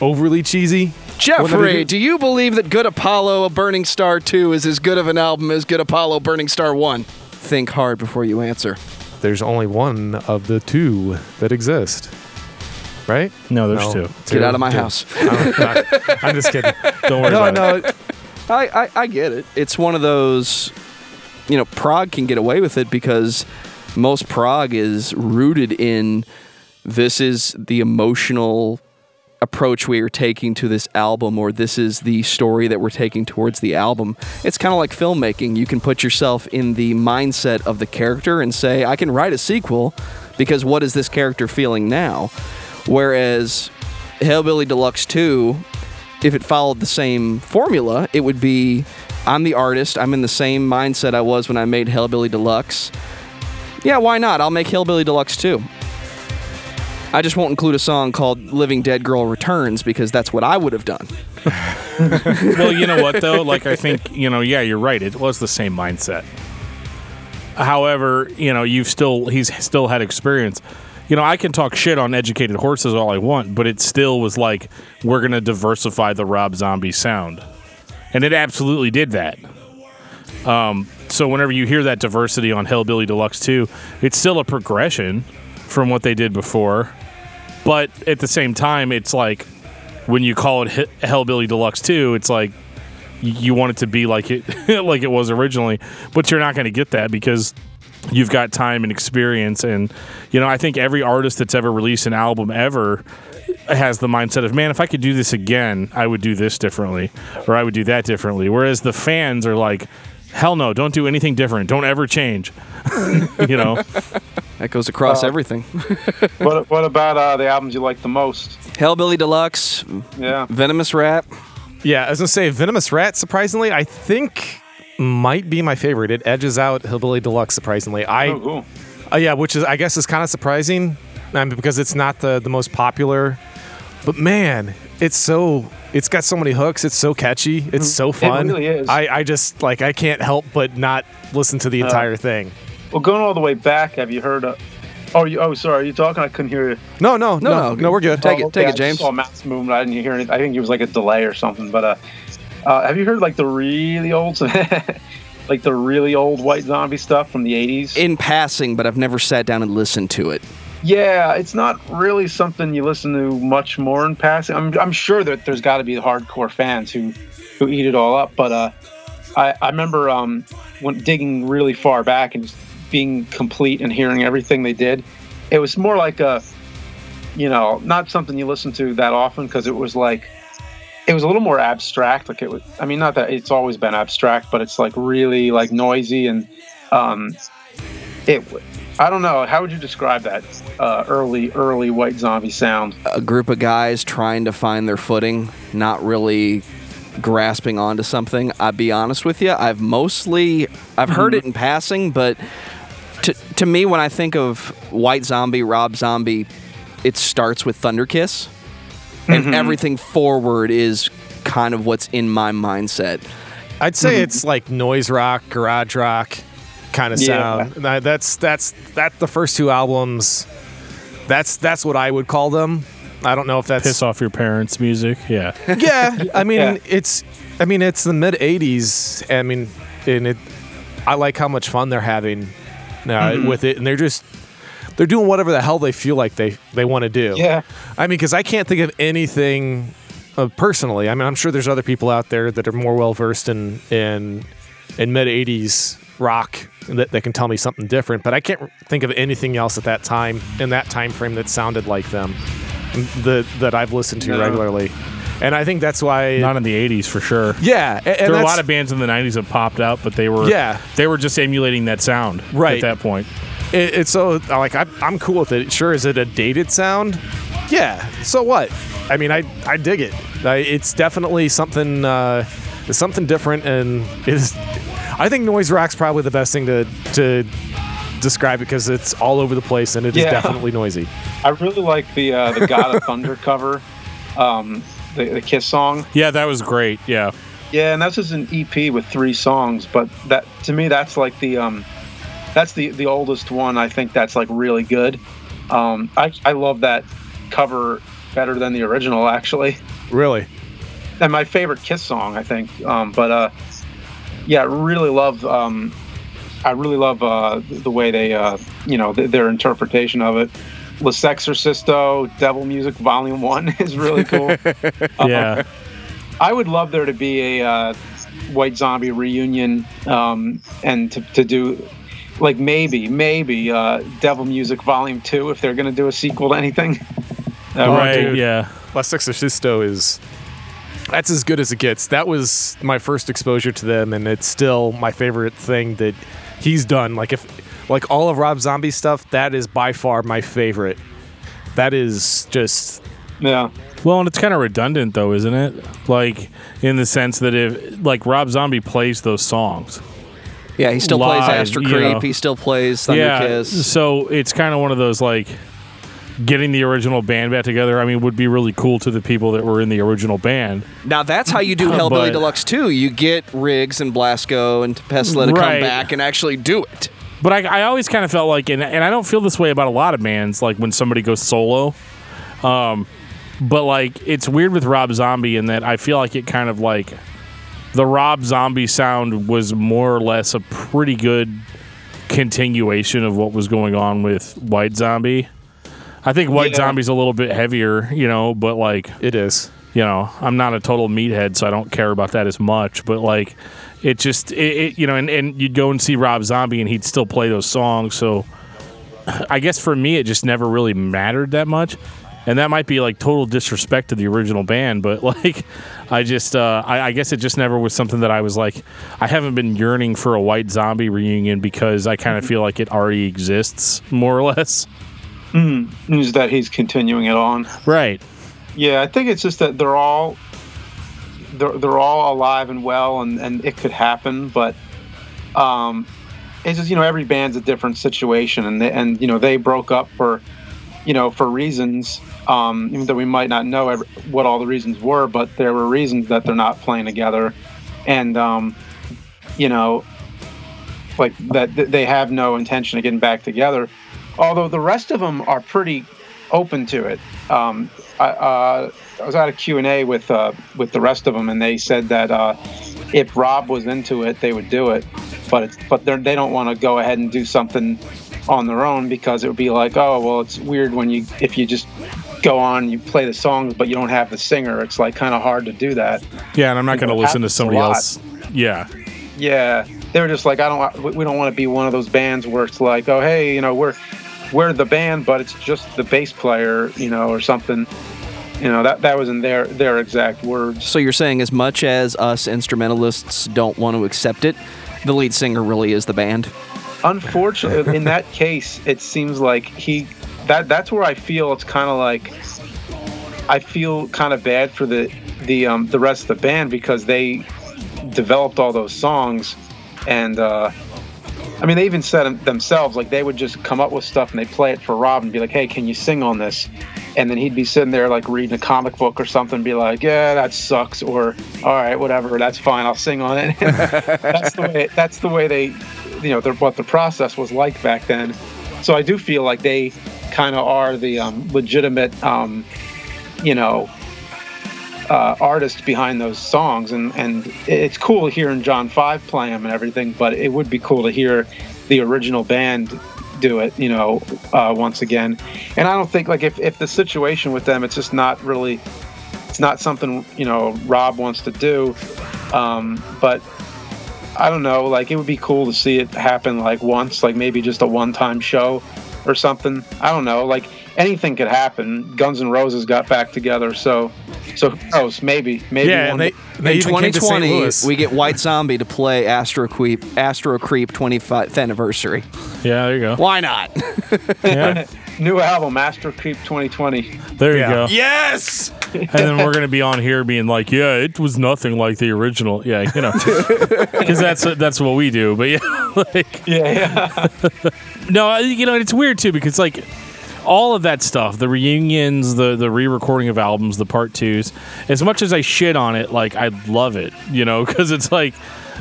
overly cheesy. Jeffrey, do you believe that Good Apollo, A Burning Star 2 is as good of an album as Good Apollo, Burning Star 1? think hard before you answer. There's only one of the two that exist. Right? No, there's No. two. Get out of my Two. house. I'm, I'm just kidding. (laughs) Don't worry No, about it. I, I, I get it. It's one of those, you know, prog can get away with it because most prog is rooted in this is the emotional approach we are taking to this album, or this is the story that we're taking towards the album. It's kind of like filmmaking. You can put yourself in the mindset of the character and say, I can write a sequel because what is this character feeling now? Whereas Hellbilly Deluxe 2 if it followed the same formula, it would be I'm the artist, I'm in the same mindset I was when I made Hellbilly Deluxe. Yeah, why not? I'll make Hellbilly Deluxe too. I just won't include a song called Living Dead Girl Returns because that's what I would have done. (laughs) well, you know what though? Like I think you know, yeah, you're right. It was the same mindset. However, you know, you've still he's still had experience. You know, I can talk shit on educated horses all I want, but it still was like we're gonna diversify the Rob Zombie sound, and it absolutely did that. Um, so whenever you hear that diversity on Hellbilly Deluxe 2, it's still a progression from what they did before, but at the same time, it's like when you call it He- Hellbilly Deluxe 2, it's like you want it to be like it (laughs) like it was originally, but you're not going to get that because you've got time and experience and you know, I think every artist that's ever released an album ever has the mindset of, man, if I could do this again, I would do this differently or I would do that differently. Whereas the fans are like, hell no, don't do anything different. Don't ever change. (laughs) you know. That goes across Uh, everything. (laughs) what what about uh, the albums you like the most? Hellbilly Deluxe, Yeah. Venomous Rat. Yeah, I was gonna say Venomous Rat. Surprisingly, I think might be my favorite. It edges out Hellbilly Deluxe. Surprisingly, I Oh, cool. uh, yeah, which is I guess is kind of surprising, um, because it's not the the most popular. But man, it's so it's got so many hooks. It's so catchy. It's so fun. It really is. I I just like I can't help but not listen to the entire thing. Well, going all the way back, have you heard? Uh, oh, you, oh, sorry. Are you talking? I couldn't hear you. No, no, No, no, no, no, we're good. Take Oh, it, take okay, it, I James. just saw Matt's movement. I didn't hear anything. I think it was like a delay or something. But uh, uh, have you heard like the really old, (laughs) like the really old White Zombie stuff from the '80s? In passing, but I've never sat down and listened to it. Yeah, it's not really something you listen to much more in passing. I'm, I'm sure that there's got to be hardcore fans who, who eat it all up. But uh, I, I remember um, when digging really far back and just being complete and hearing everything they did. It was more like a, you know, not something you listen to that often because it was like, it was a little more abstract. Like it was, I mean, not that it's always been abstract, but it's like really like noisy and um, it. I don't know. How would you describe that uh, early, early White Zombie sound? a group of guys trying to find their footing, not really grasping onto something. I'll be honest with you, I've mostly I've heard it in passing, but to to me when I think of White Zombie, Rob Zombie, it starts with Thunder Kiss. And mm-hmm. everything forward is kind of what's in my mindset. I'd say mm-hmm. it's like noise rock, garage rock kind of Yeah. sound. That- That's that's that the first two albums. That's that's what I would call them. I don't know if that's Piss off your parents' music. Yeah. (laughs) yeah. I mean, Yeah. it's I mean it's the mid '80s. I mean, and it. I like how much fun they're having uh, mm-hmm. with it, and they're just they're doing whatever the hell they feel like they they want to do. Yeah. I mean, because I can't think of anything uh, personally. I mean, I'm sure there's other people out there that are more well versed in in in mid '80s rock that, that can tell me something different. But I can't think of anything else at that time in that time frame that sounded like them that that I've listened to No. regularly. And I think that's why. Not in the 80s for sure. yeah, and, and there were a lot of bands in the 90s that popped out, but they were Yeah. they were just emulating that sound Right. at that point. It, it's so like I, I'm cool with it. Sure, is it a dated sound? Yeah. So what? I mean, I I dig it. I, it's definitely something uh, it's something different, and (laughs) it's. I think noise rock's probably the best thing to to describe it because it's all over the place and it is Yeah. definitely noisy. I really like the uh, the God of Thunder (laughs) cover, um, the, the Kiss song. Yeah, that was great. Yeah. Yeah, and that's just an EP with three songs. But that to me, that's like the um, that's the the oldest one. I think that's like really good. Um, I I love that cover better than the original actually, Really. and my favorite Kiss song I think. Um, but uh, yeah, I really love. Um, I really love uh, the way they, uh, you know, th- their interpretation of it. La Sexorcisto, Devil Music Volume One (laughs) is really cool. (laughs) yeah. I would love there to be a uh, White Zombie reunion, um, and to, to do like maybe maybe uh, Devil Music Volume Two if they're gonna do a sequel to anything. (laughs) That right. dude. Yeah. La Sexorcisto is that's as good as it gets. That was my first exposure to them, and it's still my favorite thing that he's done. Like if like all of Rob Zombie stuff, that is by far my favorite. That is just Yeah. Well, and it's kind of redundant though, isn't it? Like in the sense that if like Rob Zombie plays those songs. Yeah, he still plays Live, Astro you know. He still plays Thunder yeah. Kiss. So it's kind of one of those like getting the original band back together. I mean, would be really cool to the people that were in the original band. Now that's how you do (laughs) Hellbilly But- Deluxe too. You get Riggs and Blasko and Pesla to come back and actually do it. But I, I always kind of felt like, and, and I don't feel this way about a lot of bands, like when somebody goes solo. Um, but like it's weird with Rob Zombie in that I feel like it kind of like the Rob Zombie sound was more or less a pretty good continuation of what was going on with White Zombie. I think White Yeah. Zombie's a little bit heavier, you know, but like it is. you know, I'm not a total meathead, so I don't care about that as much. But like, it just, it, it, you know, and, and you'd go and see Rob Zombie, and he'd still play those songs. So I guess for me, it just never really mattered that much. And that might be like total disrespect to the original band, but (laughs) like, I just, uh, I, I guess it just never was something that I was like, I haven't been yearning for a White Zombie reunion because I kind of feel like it already exists more or less. Is that he's continuing it on? Right. Yeah, I think it's just that they're all they're, they're all alive and well, and, and it could happen, but um, it's just you know every band's a different situation, and they, and you know they broke up for you know for reasons, um, even though we might not know every, what all the reasons were, but there were reasons that they're not playing together, and um, you know like that th- they have no intention of getting back together. Although the rest of them are pretty open to it. Um, I, uh, I was at a Q&A with uh, with the rest of them, and they said that uh, if Rob was into it, they would do it. But it's but they don't want to go ahead and do something on their own because it would be like, oh well, it's weird when you if you just go on you play the songs but you don't have the singer. It's like kind of hard to do that. Yeah, and I'm not going to listen to somebody else. Yeah. Yeah, they were just like, I don't, we- we don't want to be one of those bands where it's like, oh, hey, you know, we're we're the band, but it's just the bass player, you know, or something. You know, that that was in their their exact words. So you're saying as much as us instrumentalists don't want to accept it, the lead singer really is the band. Unfortunately, in that case, it seems like he that that's where I feel it's kind of like I feel kind of bad for the the um the rest of the band because they developed all those songs and uh I mean, they even said themselves, like they would just come up with stuff and they play it for Rob and be like, "Hey, can you sing on this?" And then he'd be sitting there like reading a comic book or something, be like, "Yeah, that sucks," or "All right, whatever, that's fine, I'll sing on it." (laughs) that's the way. That's the way they, you know, what the process was like back then. So I do feel like they kind of are the um, legitimate, um, you know, uh, artist behind those songs, and and it's cool hearing John Five play them and everything. But it would be cool to hear the original band do it, you know, uh, once again. And I don't think like if if the situation with them, it's just not really, it's not something you know Rob wants to do. Um, but I don't know, like it would be cool to see it happen like once, like maybe just a one-time show or something. I don't know, like anything could happen. Guns N' Roses got back together, so so who knows? Maybe maybe Yeah, one they, they In even came 2020, we get White Zombie to play Astro Creep, Astro Creep 25th anniversary. Yeah, there you go. Why not? Yeah, (laughs) new album, Astro Creep 2020. there Yeah. you go. yes. And then we're gonna be on here being like, yeah, it was nothing like the original. Yeah, you know, (laughs) because that's that's what we do. But yeah, (laughs) like Yeah, yeah. (laughs) no, you know, it's weird too because like all of that stuff, the reunions, the the re-recording of albums, the part twos. As much as I shit on it, like I love it, you know, because it's like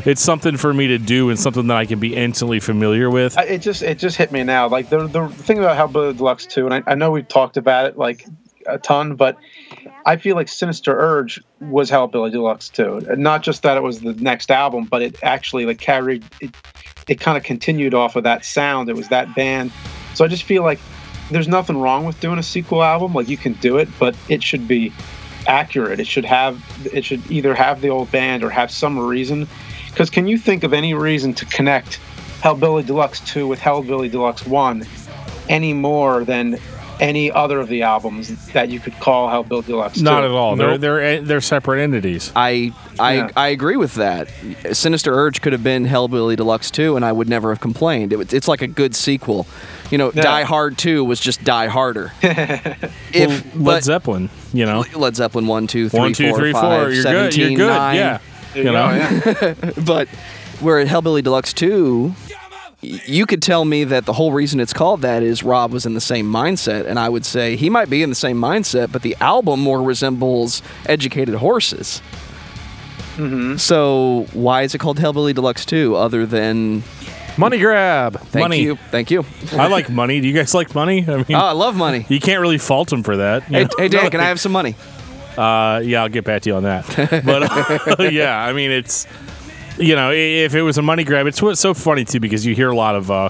it's something for me to do and something that I can be instantly familiar with. It just it just hit me now. Like the the thing about Hellbilly Deluxe 2, and I, I know we've talked about it like a ton, but I feel like Sinister Urge was Hellbilly Deluxe 2. And Not just that it was the next album, but it actually like carried it, it kind of continued off of that sound. It was that band. So I just feel like there's nothing wrong with doing a sequel album. Like you can do it, but it should be accurate. It should have it should either have the old band or have some reason. Because can you think of any reason to connect Hellbilly Deluxe 2 with Hellbilly Deluxe 1 any more than any other of the albums that you could call Hellbilly Deluxe 2? Not at all. Nope. They're they're they're separate entities. I I, Yeah. I agree with that. Sinister Urge could have been Hellbilly Deluxe 2, and I would never have complained. It, it's like a good sequel. You know, Yeah. Die Hard 2 was just Die Harder. (laughs) if Led but Zeppelin, you know, Led Zeppelin 1, 2, 3, one, two, 4, three, 5, four. You're 17, good. You're good. 9. Yeah, There you you know. go, yeah. (laughs) But where at Hellbilly Deluxe 2, y- you could tell me that the whole reason it's called that is Rob was in the same mindset, and I would say he might be in the same mindset, but the album more resembles Educated Horses. Mm-hmm. So why is it called Hellbilly Deluxe 2 other than Money grab. thank Money. you, thank you? I like money. Do you guys like money? I mean, Oh, I love money. you can't really fault him for that. Hey, hey Dan, (laughs) can I have some money? Uh, yeah, I'll get back to you on that. (laughs) But uh, (laughs) yeah, I mean, it's you know, if it was a money grab, it's what's so funny too because you hear a lot of uh,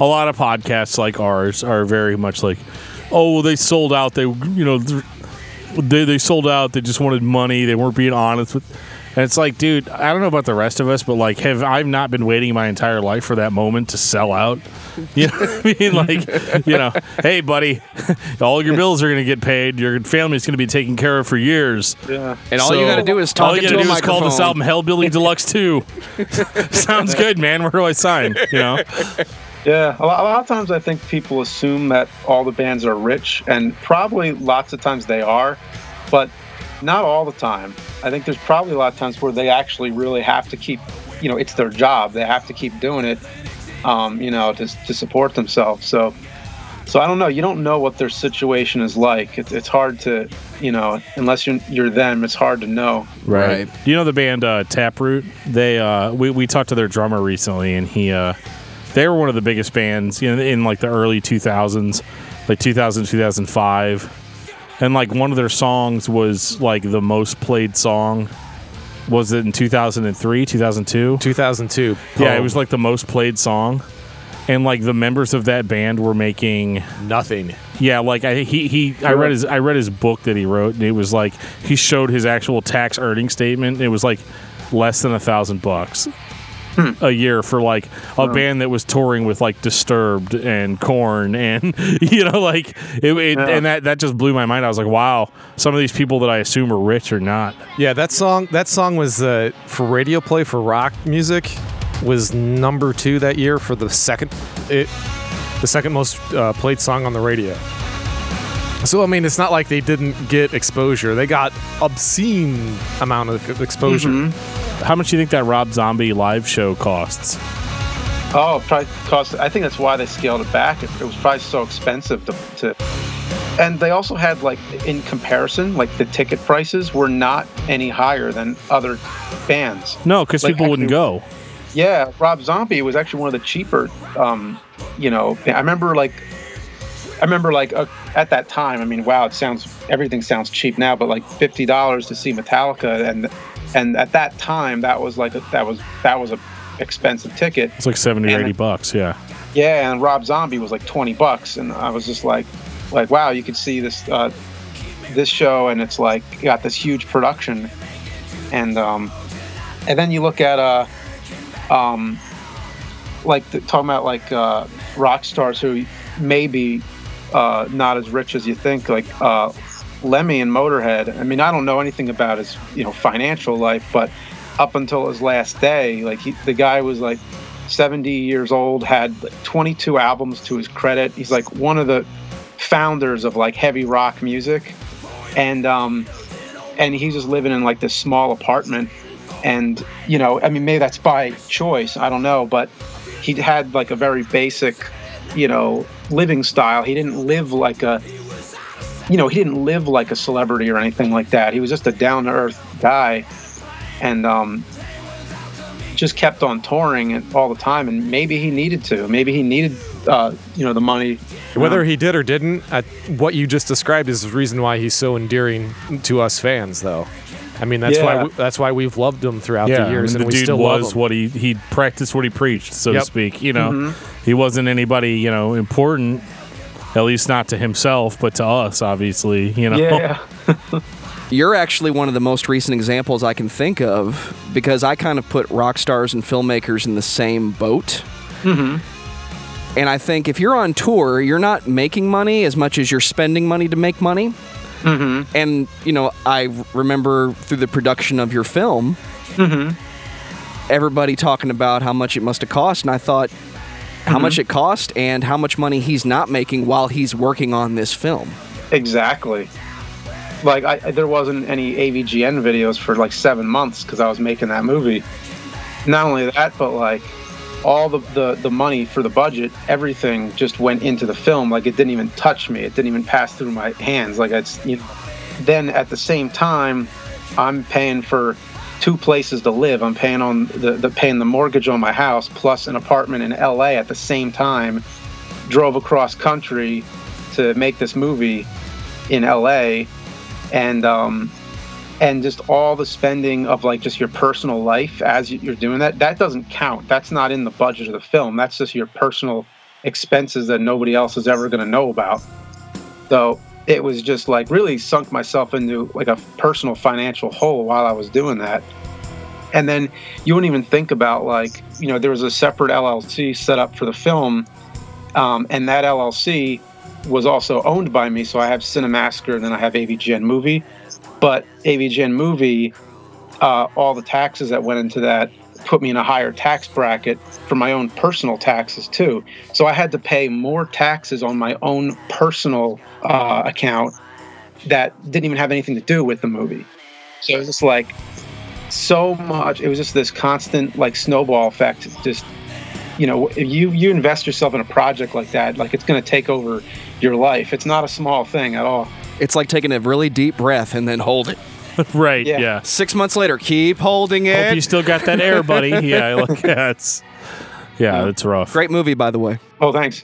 a lot of podcasts like ours are very much like, oh, well, they sold out. They you know, they they sold out. They just wanted money. They weren't being honest with. And it's like, dude, I don't know about the rest of us, but like, have I've not been waiting my entire life for that moment to sell out? (laughs) You know what I mean? Like, you know, hey, buddy, (laughs) all your bills are going to get paid. Your family's going to be taken care of for years. yeah. And all you got to do is talk to my phone. all you gotta do is call this album Hellbilly Deluxe 2. (laughs) Sounds good, man. Where do I sign? You know? Yeah, a lot, a lot of times I think people assume that all the bands are rich, and probably lots of times they are, but not all the time. I think there's probably a lot of times where they actually really have to keep, you know, it's their job. They have to keep doing it, um, you know, to, to support themselves. So, so I don't know. You don't know what their situation is like. It's, it's hard to, you know, unless you're you're them. It's hard to know. Right. Do you know the band uh, Taproot? They uh, we we talked to their drummer recently, and he uh, they were one of the biggest bands you know, in like the early 2000s, like 2000 2005, and like one of their songs was like the most played song. Was it in 2003, 2002? 2002. Yeah, it was like the most played song. And like the members of that band were making nothing. yeah, like I he he I read his I read his book that he wrote and it was like he showed his actual tax earning statement. It was like less than a thousand bucks a year for like a band that was touring with like Disturbed and Korn and (laughs) you know like it, it Yeah. and that that just blew my mind. I was like, wow, some of these people that I assume are rich are not. Yeah, that song. That song was uh, for radio play for rock music. Was number two that year for the second, it, the second most uh, played song on the radio. So I mean, it's not like they didn't get exposure. They got obscene amount of exposure. How much do you think that Rob Zombie live show costs? Oh, probably cost. I think that's why they scaled it back. It, it was probably so expensive to, to. And they also had like in comparison, like the ticket prices were not any higher than other bands. No, because Like, people wouldn't actually- go. Yeah, Rob Zombie was actually one of the cheaper. Um, you know, I remember like, I remember like uh, at that time. I mean, wow, it sounds everything sounds cheap now, but like fifty dollars to see Metallica, and and at that time that was like a, that was that was a expensive ticket. It's like 70 or And- 80 bucks, yeah. Yeah, and Rob Zombie was like twenty bucks, and I was just like, like wow, you could see this uh, this show, and it's like got this huge production, and um, and then you look at uh, um, like the, talking about like uh, rock stars who may be uh, not as rich as you think, like uh, Lemmy and Motorhead. I mean, I don't know anything about his you know financial life, but up until his last day, like he, the guy was like 70 years old, had like 22 albums to his credit. He's like one of the founders of like heavy rock music, and um, and he's just living in like this small apartment. And you know, I mean, maybe that's by choice. I don't know, but he had like a very basic, you know, living style. He didn't live like a, you know, he didn't live like a celebrity or anything like that. He was just a down to earth guy, and um, just kept on touring and all the time. And maybe he needed to. Maybe he needed, uh, you know, the money. Whether he did or didn't, uh, what you just described is the reason why he's so endearing to us fans, though. I mean, that's why we, that's why we've loved him throughout yeah, the years, I mean, and the we dude still love was him. what he he practiced what he preached, so Yep. to speak. You know, Mm-hmm. he wasn't anybody you know important, at least not to himself, but to us, obviously. You know, Yeah. (laughs) (laughs) You're actually one of the most recent examples I can think of because I kind of put rock stars and filmmakers in the same boat. Mm-hmm. And I think if you're on tour, you're not making money as much as you're spending money to make money. Mm-hmm. And, you know, I remember through the production of your film, everybody talking about how much it must have cost. And I thought, how much mm-hmm. it cost and how much money he's not making while he's working on this film. Exactly. Like I, there wasn't any AVGN videos for like seven months because I was making that movie. Not only that, but like all the, the the money for the budget, everything just went into the film. Like it didn't even touch me. It didn't even pass through my hands. Like it's you know. Then at the same time, I'm paying for two places to live. I'm paying on the, the paying the mortgage on my house plus an apartment in LA at the same time. Drove across country to make this movie in LA and um and just all the spending of like just your personal life as you- you're doing that that doesn't count that's not in the budget of the film that's just your personal expenses that nobody else is ever going to know about so it was just like really sunk myself into like a personal financial hole while I was doing that and then you wouldn't even think about like you know there was a separate LLC set up for the film um, and that LLC was also owned by me. So I have Cinemassacre, and then I have AVGN Movie. But AVGN Movie, uh, all the taxes that went into that put me in a higher tax bracket for my own personal taxes too. So I had to pay more taxes on my own personal uh, account that didn't even have anything to do with the movie. So it was just like so much. It was just this constant like snowball effect. Just you know, if you you invest yourself in a project like that, like it's going to take over your life. It's not a small thing at all. It's like taking a really deep breath and then hold it. (laughs) right? Yeah. Yeah. Six months later, keep holding it. Hope it. you still got that air, buddy. (laughs) yeah, like that's yeah, it's rough. Great movie, by the way. Oh, thanks.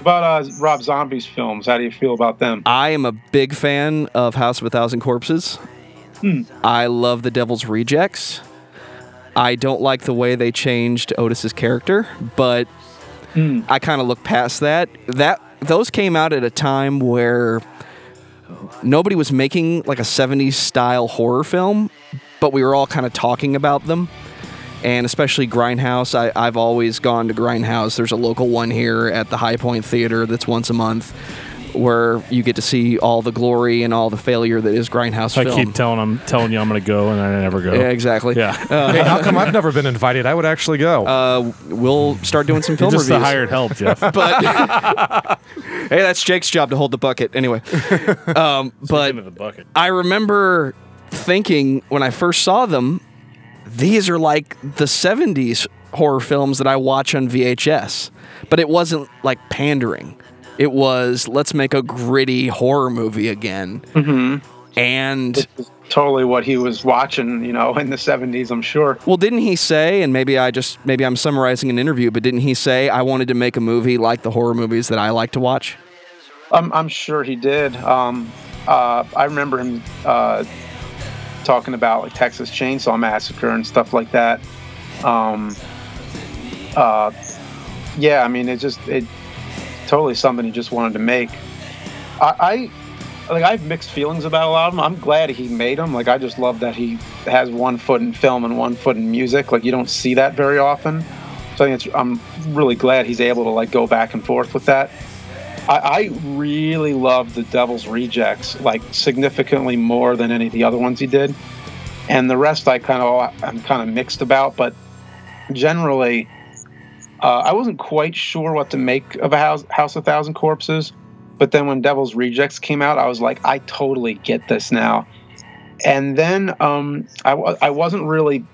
about uh, Rob Zombie's films, how do you feel about them? I am a big fan of House of a Thousand Corpses. I love The Devil's Rejects. I don't like the way they changed Otis's character, but I kind of look past that. That those came out at a time where nobody was making like a 70s style horror film, but we were all kind of talking about them. And especially Grindhouse. I, I've always gone to Grindhouse. There's a local one here at the High Point Theater that's once a month where you get to see all the glory and all the failure that is Grindhouse I film. keep telling them, telling you I'm going to go, and I never go. yeah, exactly. Yeah. hey, how come I've never been invited? I would actually go. Uh, we'll start doing some You're film just the reviews. hired help, Jeff. (laughs) but (laughs) hey, that's Jake's job to hold the bucket. Anyway, (laughs) um, but the bucket. I remember thinking when I first saw them, these are like the 70s horror films that I watch on VHS. But it wasn't like pandering. It was let's make a gritty horror movie again. Mm-hmm. And Totally what he was watching, you know, in the 70s, I'm sure. well, didn't he say? And maybe I just maybe I'm summarizing an interview, but didn't he say I wanted to make a movie like the horror movies that I like to watch? I'm, I'm sure he did. Um, uh, I remember him uh, talking about like Texas Chainsaw Massacre and stuff like that. Um, uh, yeah, I mean, it just it totally something he just wanted to make. I, I like I have mixed feelings about a lot of them. I'm glad he made them. Like I just love that he has one foot in film and one foot in music. Like you don't see that very often. So I think I'm really glad he's able to like go back and forth with that. I, I really love the Devil's Rejects, like significantly more than any of the other ones he did. And the rest I kind of I'm kind of mixed about, but generally, uh, I wasn't quite sure what to make of a House House of Thousand Corpses. But then when Devil's Rejects came out, I was like, I totally get this now. And then um, I, I wasn't really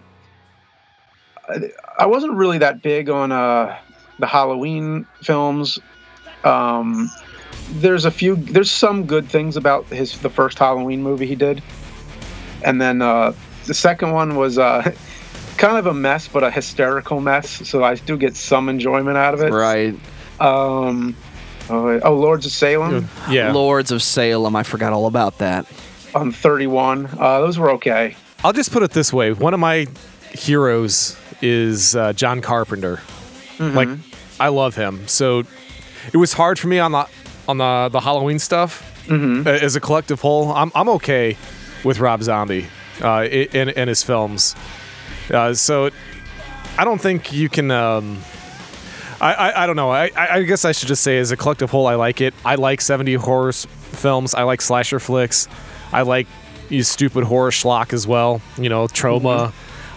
I wasn't really that big on uh, the Halloween films. Um, there's a few, there's some good things about his the first Halloween movie he did, and then uh, the second one was uh, (laughs) kind of a mess, but a hysterical mess. So I do get some enjoyment out of it. Right. Um, oh, oh, Lords of Salem yeah. Lords of Salem. I forgot all about that. on 31. Uh, those were okay. I'll just put it this way: one of my heroes is uh, John Carpenter. Like, I love him. So it was hard for me on the on the the Halloween stuff uh, as a collective whole. I'm I'm okay with Rob Zombie uh, in in his films. Uh, so I don't think you can. Um, I, I, I don't know. I, I I guess I should just say, as a collective whole, I like it. I like 70 horror s- films. I like slasher flicks. I like you stupid horror schlock as well. You know, Troma.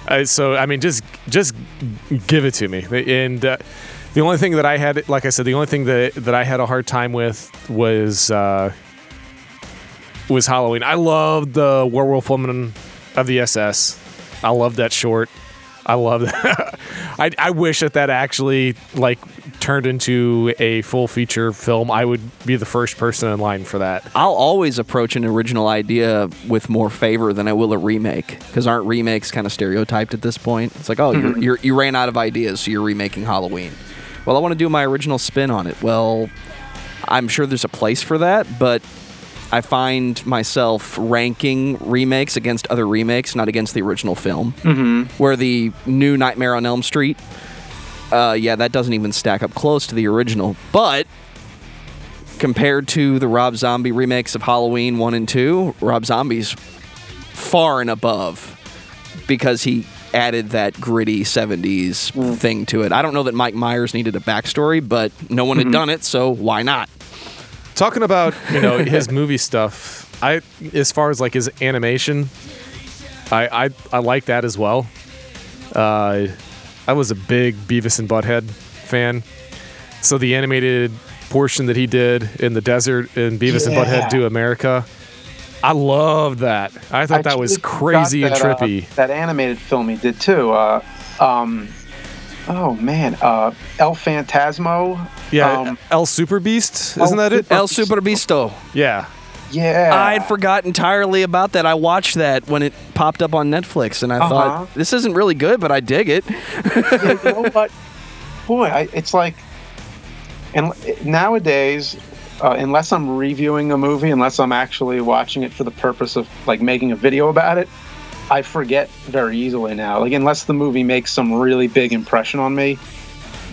Uh, so I mean, just just give it to me. And uh, the only thing that I had, like I said, the only thing that that I had a hard time with was uh, was Halloween. I loved the Werewolf Woman of the SS. I love that short. I love that. (laughs) I, I wish that that actually like turned into a full feature film. I would be the first person in line for that. I'll always approach an original idea with more favor than I will a remake. Because aren't remakes kind of stereotyped at this point? It's like, oh, you're, mm-hmm. you're, you ran out of ideas, so you're remaking Halloween. Well, I want to do my original spin on it. Well, I'm sure there's a place for that, but I find myself ranking remakes against other remakes, not against the original film. Mm-hmm. Where the new Nightmare on Elm Street, uh, yeah, that doesn't even stack up close to the original. But compared to the Rob Zombie remakes of Halloween 1 and 2, Rob Zombie's far and above because he added that gritty 70s thing to it. I don't know that Mike Myers needed a backstory, but no one had done it, so why not? Talking about you know (laughs) his movie stuff, I as far as like his animation, I I, I like that as well. Uh, I was a big Beavis and Butthead fan, so the animated portion that he did in the desert in Beavis and Yeah. Butthead Do America, I loved that. I thought that was crazy and that, uh, trippy. that animated film he did too. Uh, um, oh man, uh, El Fantasmo. Yeah, um, El Super Beast, isn't that it? El Superbeasto. Yeah. yeah. I'd forgot entirely about that. I watched that when it popped up on Netflix, and I Uh-huh. thought this isn't really good, but I dig it. Yeah, you know what? Boy, I, it's like, and nowadays, uh, unless I'm reviewing a movie, unless I'm actually watching it for the purpose of like making a video about it, I forget very easily now. Like unless the movie makes some really big impression on me,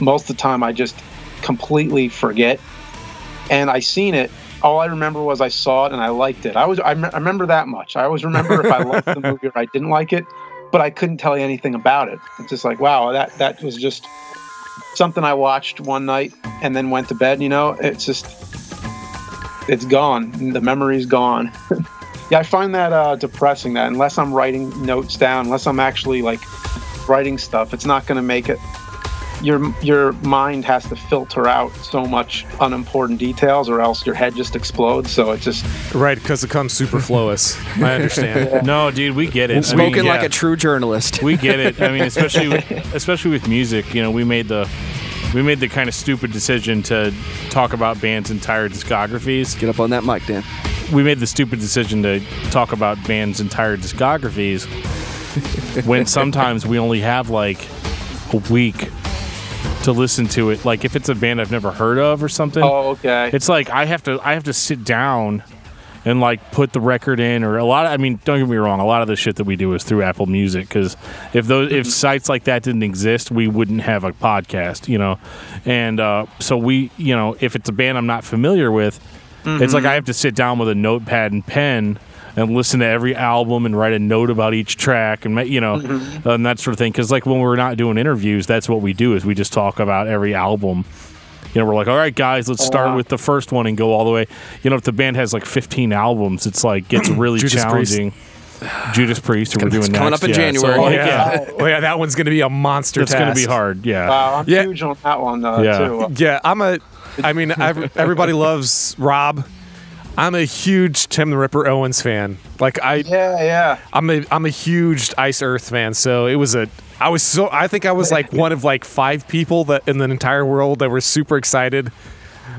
most of the time I just completely forget. And I seen it. All I remember was I saw it and I liked it. I was I, me- I remember that much. I always remember if I liked the (laughs) movie or I didn't like it, but I couldn't tell you anything about it. It's just like wow, that that was just something I watched one night and then went to bed. You know, it's just it's gone. The memory's gone. (laughs) yeah, I find that uh, depressing. That unless I'm writing notes down, unless I'm actually like writing stuff, it's not going to make it. Your your mind has to filter out so much unimportant details, or else your head just explodes. So it just Right, because it comes superfluous. (laughs) I understand. No, dude, we get it. I mean, Spoken like a true journalist. We get it. I mean, especially with, (laughs) especially with music. You know, we made the we made the kind of stupid decision to talk about bands' entire discographies. Get up on that mic, Dan. We made the stupid decision to talk about bands' entire discographies (laughs) when sometimes we only have like a week to listen to it. Like if it's a band I've never heard of or something. oh okay. It's like I have to I have to sit down and like put the record in or a lot of, I mean don't get me wrong a lot of the shit that we do is through Apple Music cuz if those if sites like that didn't exist we wouldn't have a podcast you know and uh, so we you know if it's a band I'm not familiar with it's like I have to sit down with a notepad and pen and listen to every album and write a note about each track and you know mm-hmm. and that sort of thing because like when we're not doing interviews that's what we do is we just talk about every album you know, we're like, all right, guys, let's oh, start wow. with the first one and go all the way. You know, if the band has like 15 albums, it's like gets (clears throat) really Judas Priest. challenging. Judas Priest, who we're doing that. coming next. up in yeah. January. So, Oh yeah. yeah, (laughs) oh yeah, that one's gonna be a monster. it's going to be hard. Yeah. Wow, I'm Yeah. huge on that one though. Yeah. too. Yeah, I'm a. I mean, ev- everybody loves Rob. I'm a huge Tim the Ripper Owens fan. Like I, Yeah, yeah. I'm a I'm a huge Iced Earth fan. So it was a. I was so. I think I was like one of like five people that in the entire world that were super excited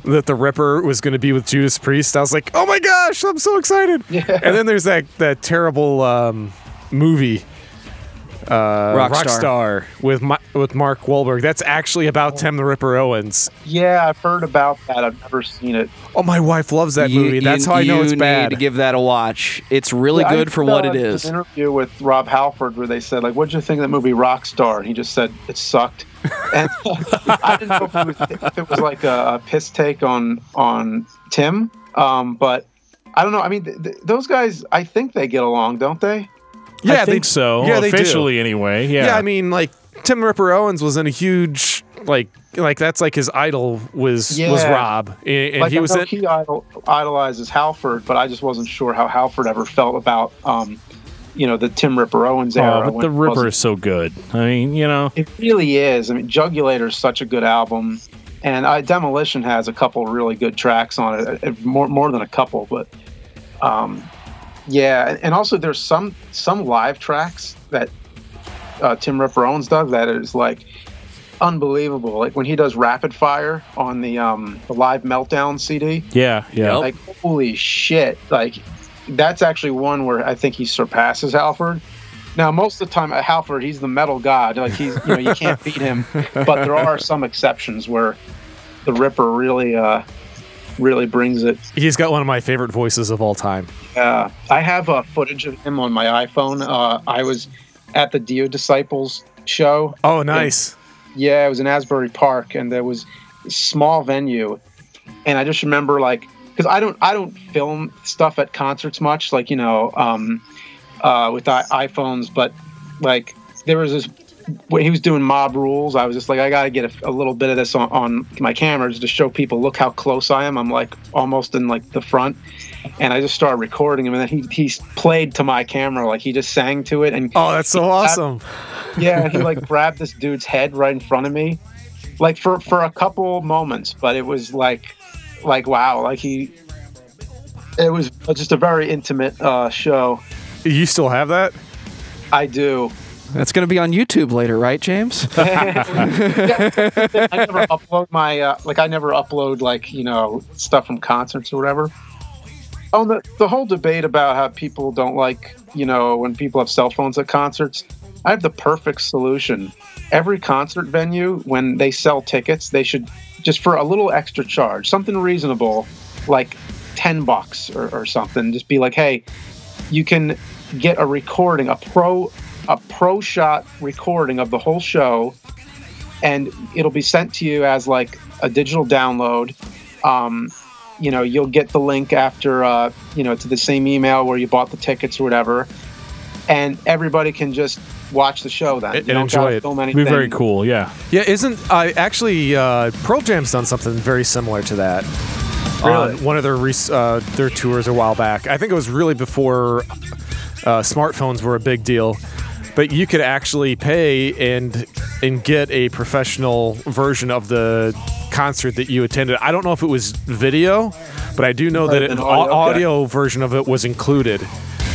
that the Ripper was going to be with Judas Priest. I was like, oh my gosh, I'm so excited. Yeah. And then there's that that terrible um, movie. Uh, Rockstar. Rockstar with Ma- with Mark Wahlberg. That's actually about Tim the Ripper Owens. Yeah, I've heard about that. I've never seen it. Oh, my wife loves that You- movie. That's you- how I know you it's need bad. to give that a watch. It's really Yeah, I good for what it is. an interview with Rob Halford where they said like, "What'd you think of that movie Rockstar?" And he just said it sucked. (laughs) And I didn't know if it was, if it was like a, a piss take on on Tim, um, but I don't know. I mean, th- th- those guys, I think they get along, don't they? Yeah, I think they, so. Yeah, they do. officially anyway. Yeah. Yeah. I mean, like Tim Ripper Owens was in a huge like like that's like his idol was was Rob, and, and like he I was know in, he idol, idolizes Halford, but I just wasn't sure how Halford ever felt about, um, you know, the Tim Ripper Owens era. oh, but the Ripper is so good. I mean, you know, It really is. I mean, Jugulator is such a good album, and uh, Demolition has a couple really good tracks on it. uh, More more than a couple, but um, yeah. And also, there's some some live tracks that uh, Tim Ripper Owens does that is like unbelievable. Like when he does Rapid Fire on the um, the live Meltdown CD. yeah, yeah. Like holy shit! Like that's actually one where I think he surpasses Halford. Now, most of the time, at Halford, he's the metal god. Like he's, you know, you can't (laughs) beat him. But there are some exceptions where the Ripper really, uh, really brings it. he's got one of my favorite voices of all time. Uh, I have uh, footage of him on my iPhone. Uh, I was at the Dio Disciples show. Oh, nice. Yeah, it was in Asbury Park, and there was a small venue, and I just remember like because I don't I don't film stuff at concerts much, like you know, um, uh, with I- iPhones, but like there was this when he was doing Mob Rules, I was just like I got to get a, a little bit of this on, on my cameras to show people look how close I am. I'm like almost in like the front. And I just started recording him, and then he he played to my camera, like he just sang to it, and Oh, that's so awesome. yeah, he like grabbed this dude's head right in front of me, like for for a couple moments. But it was like, like wow, like he. It was just a very intimate uh, show. You still have that? I do. That's going to be on YouTube later, right, James? (laughs) I never upload my uh, like I never upload like you know stuff from concerts or whatever. Oh, the the whole debate about how people don't like you know when people have cell phones at concerts. I have the perfect solution. Every concert venue, when they sell tickets, they should just for a little extra charge, something reasonable, like ten bucks or, or something. Just be like, hey, you can get a recording, a pro a pro shot recording of the whole show and it'll be sent to you as like a digital download. Um, you know, you'll get the link after, uh, you know, to the same email where you bought the tickets or whatever, and everybody can just watch the show then. And You don't enjoy it. Film It'd be very cool. Yeah. Yeah, isn't I actually uh, Pearl Jam's done something very similar to that on Really? one of their rec- uh, their tours a while back. I think it was really before uh, smartphones were a big deal, but you could actually pay and and get a professional version of the concert that you attended. I don't know if it was video, but I do know that An audio, okay. audio version of it was included.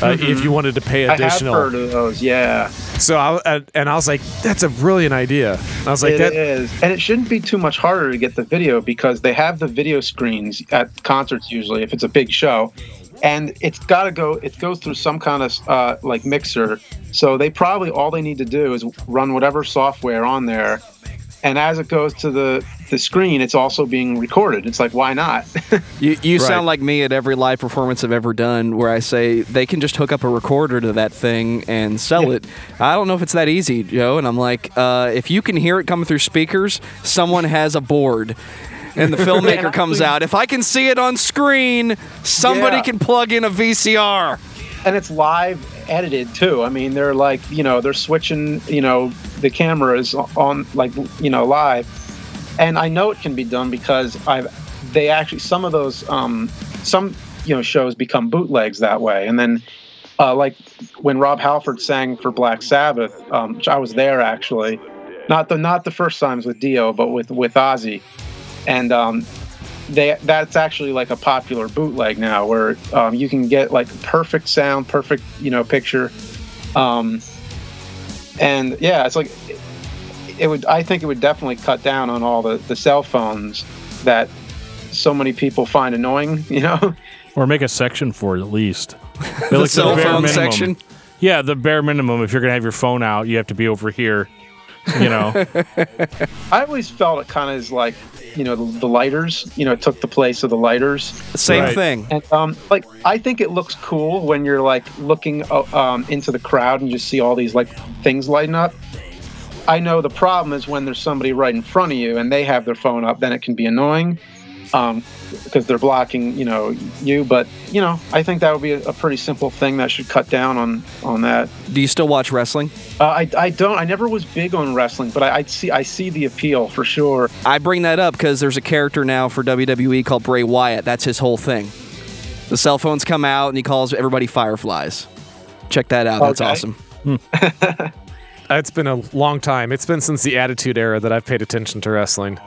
Uh, If you wanted to pay additional, I have heard of those. Yeah, so I and- and I was like, "That's a brilliant idea." I was like, it "That is, and it shouldn't be too much harder to get the video because they have the video screens at concerts usually if it's a big show, and it's got to go. It goes through some kind of uh, like mixer, so they probably all they need to do is run whatever software on there, and as it goes to the the screen, it's also being recorded. It's like why not? (laughs) You, you Right. sound like me at every live performance I've ever done where I say they can just hook up a recorder to that thing and sell it. I don't know if it's that easy, Joe. And I'm like, uh, if you can hear it coming through speakers, someone has a board. And the filmmaker comes out. If I can see it on screen, somebody Yeah. can plug in a VCR. and it's live edited too. I mean, they're like, you know, they're switching, you know, the cameras on like, you know, live. And I know it can be done because I've they actually some of those um some you know shows become bootlegs that way. And then uh like when Rob Halford sang for Black Sabbath, um which I was there actually. Not the not the first times with Dio, but with with Ozzy. And um they that's actually like a popular bootleg now where um, you can get like perfect sound perfect you know picture um, and yeah it's like it, it would i think it would definitely cut down on all the, the cell phones that so many people find annoying (laughs) you know Or make a section for it at least. (laughs) The least at cell bare phone minimum. section. Yeah, the bare minimum. If you're gonna have your phone out, you have to be over here. You know, (laughs) I always felt it kind of is like, you know, the, the lighters. You know, it took the place of the lighters. Same Right. thing. And um, like I think it looks cool when you're like looking uh, um, into the crowd and you just see all these like things lighting up. I know the problem is when there's somebody right in front of you and they have their phone up, then it can be annoying um, because they're blocking, you know, you. But you know, I think that would be a, a pretty simple thing that should cut down on on that. Do you still watch wrestling? Uh, I, I don't. I never was big on wrestling, but I, I see I see the appeal for sure. I bring that up because there's a character now for WWE called Bray Wyatt. That's his whole thing. The cell phones come out and he calls everybody fireflies. Check that out. That's Okay. awesome. (laughs) It's been a long time. It's been since the Attitude Era that I've paid attention to wrestling.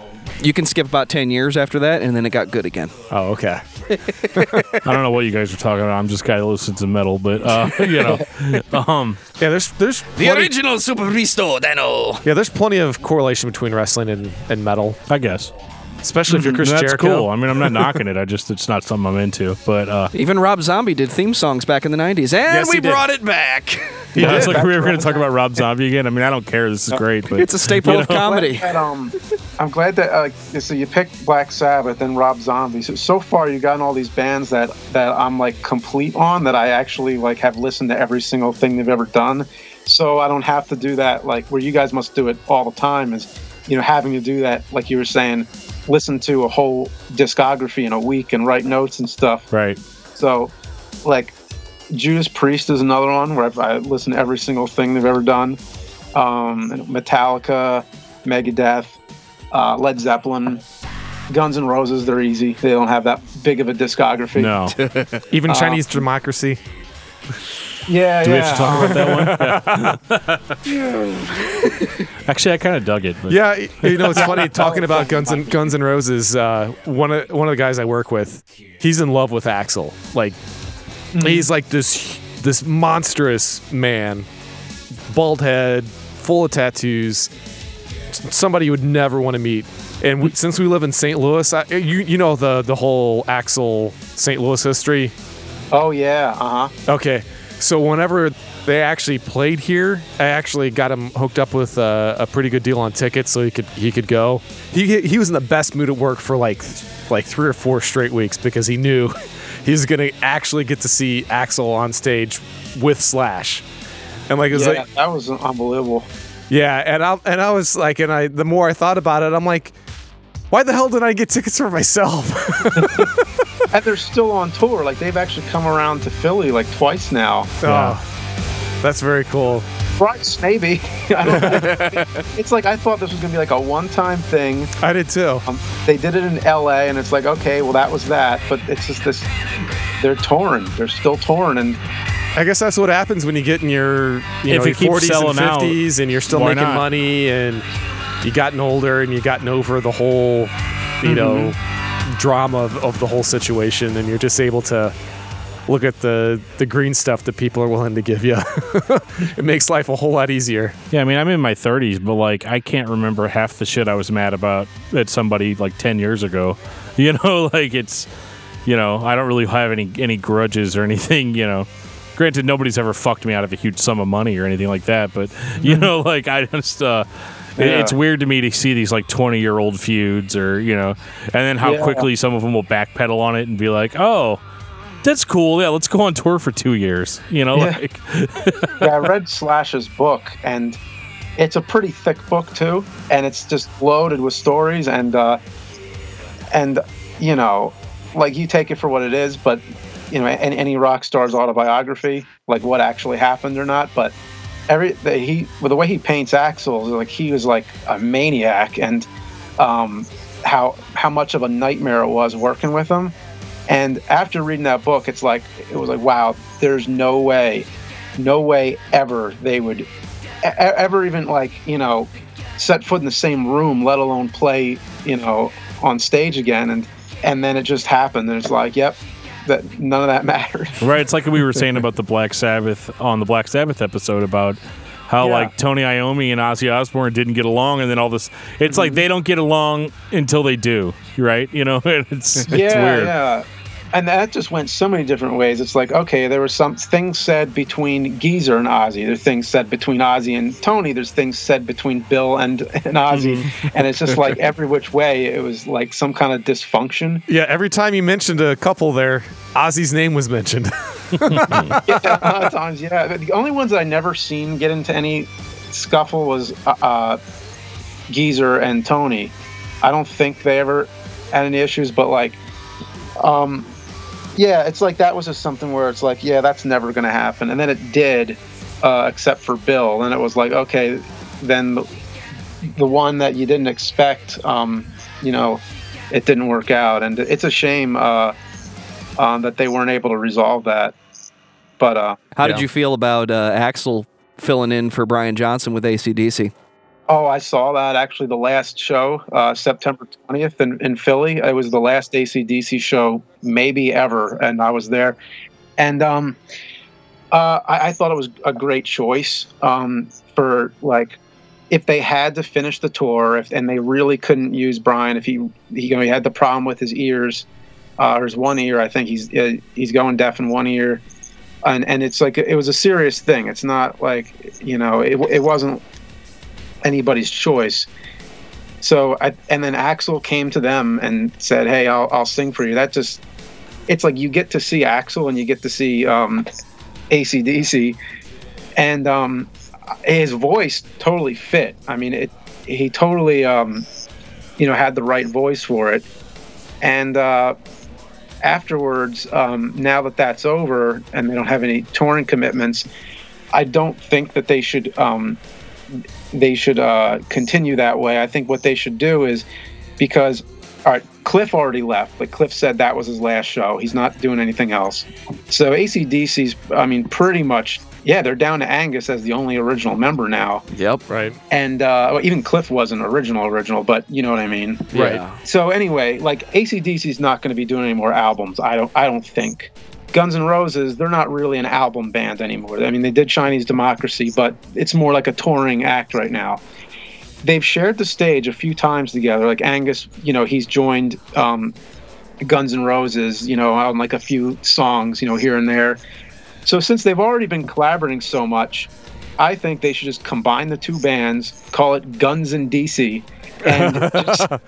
You can skip about 10 years after that, and then it got good again. Oh, okay. (laughs) I don't know what you guys are talking about. I'm just a guy that listens to metal, but uh, (laughs) you know, um, Yeah, there's there's The plenty, original Superbeasto, Dano. yeah, there's plenty of correlation between wrestling and, and metal, I guess especially if you're Chris that's Jericho. cool. I mean, I'm not knocking it. I just it's not something I'm into. But uh, Even Rob Zombie did theme songs back in the 90s, and Yes, we he did. brought it back. yeah, it's like we were going to talk about Rob Zombie again. I mean, I don't care. This is great, but It's a staple of comedy. Glad that, um, I'm glad that uh, so you picked Black Sabbath and Rob Zombie. So, so far, you've gotten all these bands that that I'm like complete on. That I actually like have listened to every single thing they've ever done. So I don't have to do that like where you guys must do it all the time. Is you know having to do that like you were saying, listen to a whole discography in a week and write notes and stuff. right. So, like, Judas Priest is another one where I've, I listen to every single thing they've ever done. Um, Metallica, Megadeth, uh, Led Zeppelin, Guns N' Roses. They're easy. They don't have that big of a discography. No, (laughs) Even Chinese democracy. (laughs) Yeah, do we have to talk about that one? (laughs) Yeah. Actually, I kind of dug it. But Yeah, you know it's (laughs) funny talking about Guns and Guns and Roses. Uh, one of one of the guys I work with, he's in love with Axl. Like he's like this this monstrous man, bald head, full of tattoos. Somebody you would never want to meet. And we, since we live in St. Louis, I, you you know the the whole Axl St. Louis history. Oh yeah. Uh huh. Okay, so whenever they actually played here, I actually got him hooked up with uh, a pretty good deal on tickets, so he could he could go. He he was in the best mood at work for like like three or four straight weeks because he knew (laughs) he was gonna actually get to see Axl on stage with Slash. And like it was Yeah, like that was unbelievable. yeah, and I and I was like, and I the more I thought about it, I'm like, why the hell did I get tickets for myself? (laughs) And they're still on tour. Like they've actually come around to Philly like twice now. Oh, that's very cool. Thrice, maybe. (laughs) I don't it's like I thought this was gonna be like a one-time thing. I did too. Um, they did it in LA, and it's like, okay, well, that was that. But it's just this. They're torn. They're still torn, and I guess that's what happens when you get in your you If know, it your 40s selling and out, 50s and you're still making not? money and you've gotten older and you've gotten over the whole you know drama of, of the whole situation and you're just able to look at the the green stuff that people are willing to give you. (laughs) it makes life a whole lot easier. Yeah, I mean, I'm in my 30s, but like, I can't remember half the shit I was mad about at somebody like 10 years ago. (laughs) You know, (laughs) like it's, you know, I don't really have any any grudges or anything. You know, granted, nobody's ever fucked me out of a huge sum of money or anything like that, but you know, like I just. uh Yeah. It's weird to me to see these like 20 year old feuds or, you know, and then how Yeah. quickly some of them will backpedal on it and be like, oh, that's cool. Yeah, let's go on tour for two years. You know, Yeah. like, (laughs) yeah, I read Slash's book, and it's a pretty thick book too, and it's just loaded with stories, and uh, and you know, like you take it for what it is, but you know, any, any rock star's autobiography, like what actually happened or not, but every the, he well, the way he paints Axl, like he was like a maniac, and um, how how much of a nightmare it was working with him. And after reading that book, it's like it was like, wow, there's no way, no way ever they would e- ever even like you know set foot in the same room, let alone play you know on stage again. And and then it just happened, and it's like, yep, that none of that mattered. Right. It's like we were saying about the Black Sabbath on the Black Sabbath episode about how Yeah. like Tony Iommi and Ozzy Osbourne didn't get along, and then all this. It's like mm-hmm. they don't get along until they do. Right. You know. (laughs) It's it's yeah, weird. yeah. And that just went so many different ways. It's like, okay, there were some things said between Geezer and Ozzy. There's things said between Ozzy and Tony. There's things said between Bill and, and Ozzy. and it's just like (laughs) every which way, it was like some kind of dysfunction. Yeah, every time you mentioned a couple there, Ozzy's name was mentioned. (laughs) yeah, a lot of times, yeah. The only ones that I never seen get into any scuffle was uh, uh, Geezer and Tony. I don't think they ever had any issues, but like, um, yeah, it's like that was just something where it's like, yeah, that's never going to happen, and then it did, uh, except for Bill, and it was like, okay, then the, the one that you didn't expect, um, you know, it didn't work out, and it's a shame uh, um, that they weren't able to resolve that. But uh, How you did you feel about uh, Axl filling in for Brian Johnson with ACDC? Oh, I saw that actually. The last show, uh, September twentieth in, in Philly. It was the last ACDC show maybe ever, and I was there. And um, uh, I, I thought it was a great choice um, for like if they had to finish the tour, if and they really couldn't use Brian if he he, you know, he had the problem with his ears uh, or his one ear. I think he's uh, he's going deaf in one ear. And, and it's like it was a serious thing. It's not like you know it, it wasn't anybody's choice. So I, and then Axl came to them and said, "Hey, I'll I'll sing for you." That just it's like you get to see Axl and you get to see um, ACDC, and um, his voice totally fit. I mean, it he totally um, you know had the right voice for it, and uh, afterwards, um, now that that's over and they don't have any touring commitments, I don't think that they should um, they should uh, continue that way. I think what they should do is because all right, Cliff already left, but Cliff said that was his last show. He's not doing anything else. So ACDC's, I mean, pretty much, yeah, they're down to Angus as the only original member now. Yep. right. And uh, well, even Cliff wasn't original, original, but you know what I mean. Right. So anyway, like ACDC's not going to be doing any more albums. I don't. I don't think. Guns N' Roses, they're not really an album band anymore. I mean, they did Chinese Democracy, but it's more like a touring act right now. They've shared the stage a few times together. Like Angus, you know, he's joined um, Guns N' Roses, you know, on like a few songs, you know, here and there. So since they've already been collaborating so much, I think they should just combine the two bands, call it Guns and DC, and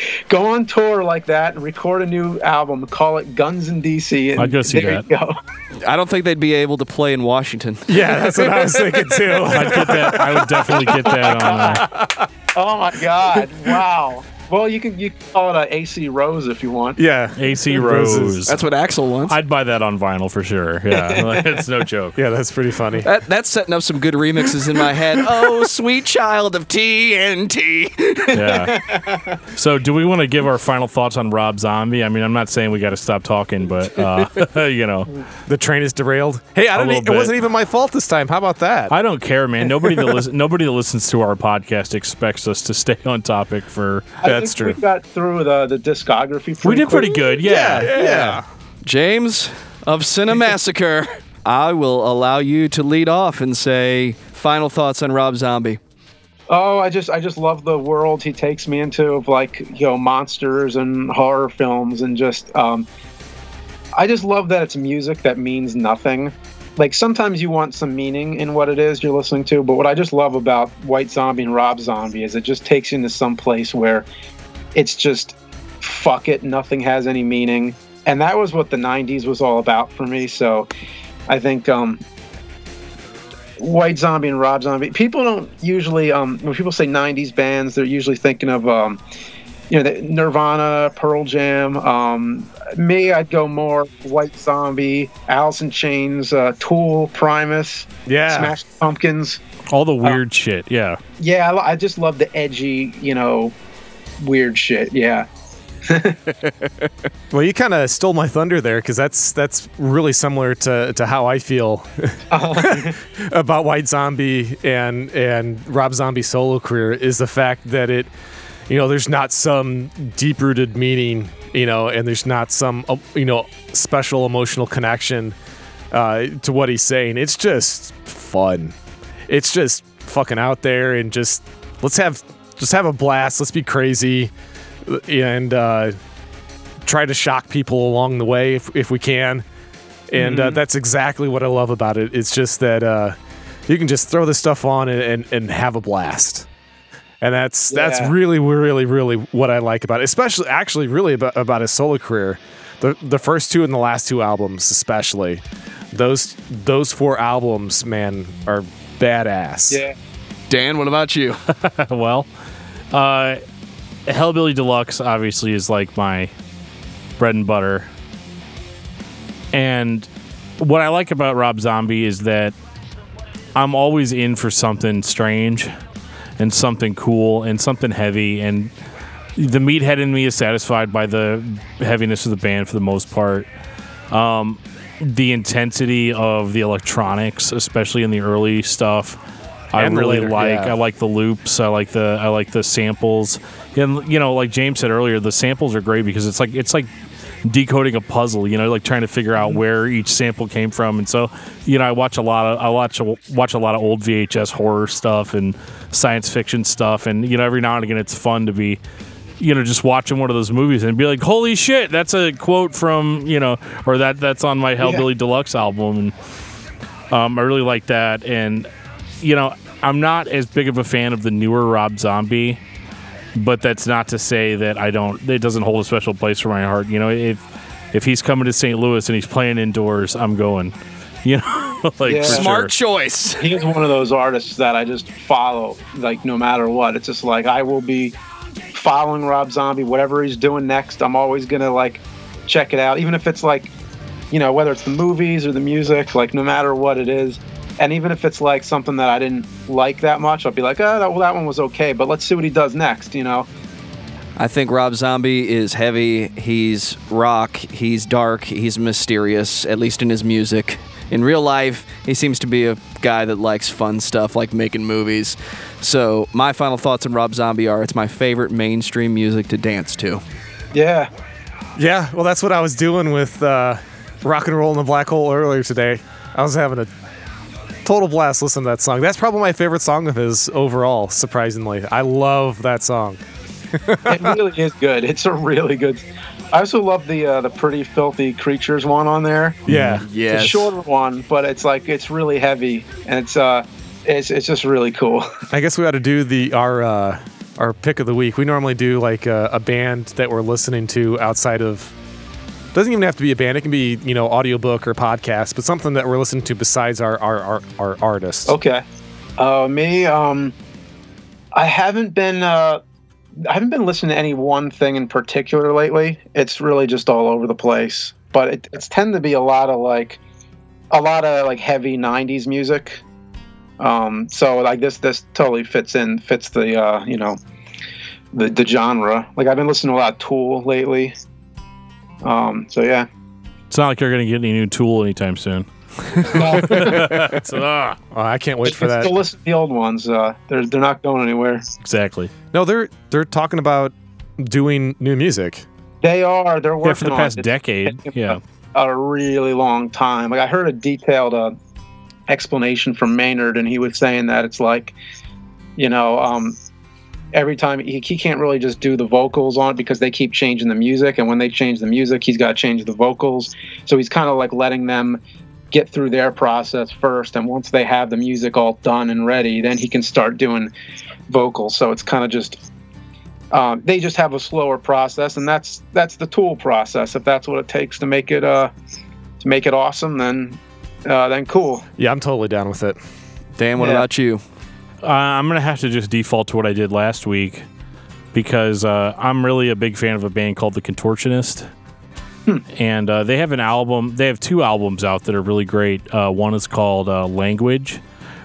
(laughs) go on tour like that and record a new album, call it Guns in DC. And I'd go see there that. You go. I don't think they'd be able to play in Washington. Yeah, that's what I was thinking too. (laughs) I'd get that. I would definitely get that on there. Oh my God! Wow. Well, you can you can call it a AC Rose if you want. Yeah, AC (laughs) Rose. That's what Axl wants. I'd buy that on vinyl for sure. Yeah, like, (laughs) (laughs) it's no joke. yeah, that's pretty funny. that, that's setting up some good remixes in my head. Oh, sweet child of TNT. Yeah. So, do we want to give our final thoughts on Rob Zombie? I mean, I'm not saying we got to stop talking, but uh, you know, The train is derailed. Hey, I don't. little It wasn't even my fault this time. How about that? I don't care, man. Nobody that listen, nobody that listens to our podcast expects us to stay on topic for. I That's think true. We got through the the discography. Pretty We did pretty quick. good. Yeah. yeah. James of Cinemassacre, (laughs) I will allow you to lead off and say final thoughts on Rob Zombie. Oh, I just I just love the world he takes me into of like you know monsters and horror films and just um, I just love that it's music that means nothing. Like sometimes you want some meaning in what it is you're listening to, but what I just love about White Zombie and Rob Zombie is it just takes you into some place where it's just fuck it, nothing has any meaning, and that was what the '90s was all about for me. So I think um, White Zombie and Rob Zombie. People don't usually, um, when people say '90s bands, they're usually thinking of, um, you know, the Nirvana, Pearl Jam. Um, me, I'd go more White Zombie, Alice in Chains, uh, Tool, Primus, Yeah. Smash Pumpkins. All the weird shit. Yeah. Yeah, I, I just love the edgy, you know, weird shit. Yeah. (laughs) Well, you kind of stole my thunder there because that's that's really similar to, to how I feel (laughs) (laughs) about White Zombie and and Rob Zombie's solo career is the fact that it, you know, there's not some deep rooted meaning, you know, and there's not some uh, you know special emotional connection uh, to what he's saying. It's just fun. It's just fucking out there and just let's have just have a blast. Let's be crazy and. uh try to shock people along the way if, if we can. And uh, that's exactly what I love about it. It's just that uh, you can just throw this stuff on and, and, and have a blast. And that's that's really really really what I like about it. Especially actually really about, about his solo career. The the first two and the last two albums especially. Those those four albums, man, are badass. Yeah. Dan, what about you? (laughs) well, uh, Hellbilly Deluxe obviously is like my bread and butter. And what I like about Rob Zombie is that I'm always in for something strange and something cool and something heavy. And the meathead in me is satisfied by the heaviness of the band for the most part. Um, the intensity of the electronics, especially in the early stuff. I And really later, like. yeah. I like the loops. I like the I like the samples. And you know, like James said earlier, the samples are great because it's like it's like decoding a puzzle. You know, like trying to figure out Mm-hmm. where each sample came from. And so, you know, I watch a lot of I watch a, watch a lot of old VHS horror stuff and science fiction stuff. And you know, every now and again, it's fun to be. You know, just watching one of those movies and be like, "Holy shit, that's a quote from you know," or that that's on my Hellbilly Deluxe album, and um, I really like that. And you know, I'm not as big of a fan of the newer Rob Zombie, but that's not to say that I don't. It doesn't hold a special place for my heart. You know, if if he's coming to St. Louis and he's playing indoors, I'm going. (laughs) You know, (laughs) like Yeah. Smart sure. choice. He's one of those artists that I just follow, like no matter what. It's just like I will be following Rob Zombie, whatever he's doing next. I'm always gonna like check it out, even if it's like, you know, whether it's the movies or the music, like no matter what it is. And even if it's like something that I didn't like that much, I'll be like, oh, that, well, that one was okay, but let's see what he does next, you know? I think Rob Zombie is heavy. He's rock. He's dark. He's mysterious, at least in his music. In real life, he seems to be a guy that likes fun stuff like making movies. So, my final thoughts on Rob Zombie are it's my favorite mainstream music to dance to. Yeah. Yeah, well, that's what I was doing with uh, Rock and Roll in the Black Hole earlier today. I was having a total blast listening to that song. That's probably my favorite song of his overall, surprisingly. I love that song. (laughs) it really is good. It's a really good. I also love the uh, the pretty filthy creatures one on there. Yeah. yeah. It's a shorter one, but it's like it's really heavy and it's uh it's it's just really cool. (laughs) I guess we ought to do the our uh, our pick of the week. We normally do like a, a band that we're listening to outside of. Doesn't even have to be a band. It can be you know audiobook or podcast, but something that we're listening to besides our our our, our artist. Okay. Uh, me, um, I haven't been uh, I haven't been listening to any one thing in particular lately. It's really just all over the place. But it, it's tend to be a lot of like a lot of like heavy '90s music. Um, so like this this totally fits in fits the uh, you know the the genre. Like I've been listening to a lot of Tool lately. Um, so yeah. It's not like you're going to get any new tool anytime soon. No, (laughs) It's, ah, Oh, I can't wait for that. still listen to the old ones. Uh, they're they're not going anywhere. exactly. No, they're they're talking about doing new music. They are. They're working Yeah, for the on past it. decade. It's Yeah. a really long time. Like I heard a detailed uh, explanation from Maynard, and he was saying that it's like, you know, um, every time he, he can't really just do the vocals on it because they keep changing the music, and when they change the music, he's got to change the vocals. So he's kind of like letting them get through their process first, and once they have the music all done and ready, then he can start doing vocals. So it's kind of just um, they just have a slower process, and that's that's the tool process. If that's what it takes to make it uh, to make it awesome, then uh, then cool. Yeah, I'm totally down with it. Dan, what Yeah. about you? Uh, I'm gonna have to just default to what I did last week because uh, I'm really a big fan of a band called The Contortionist, and uh, they have an album. They have two albums out that are really great. Uh, one is called uh, Language,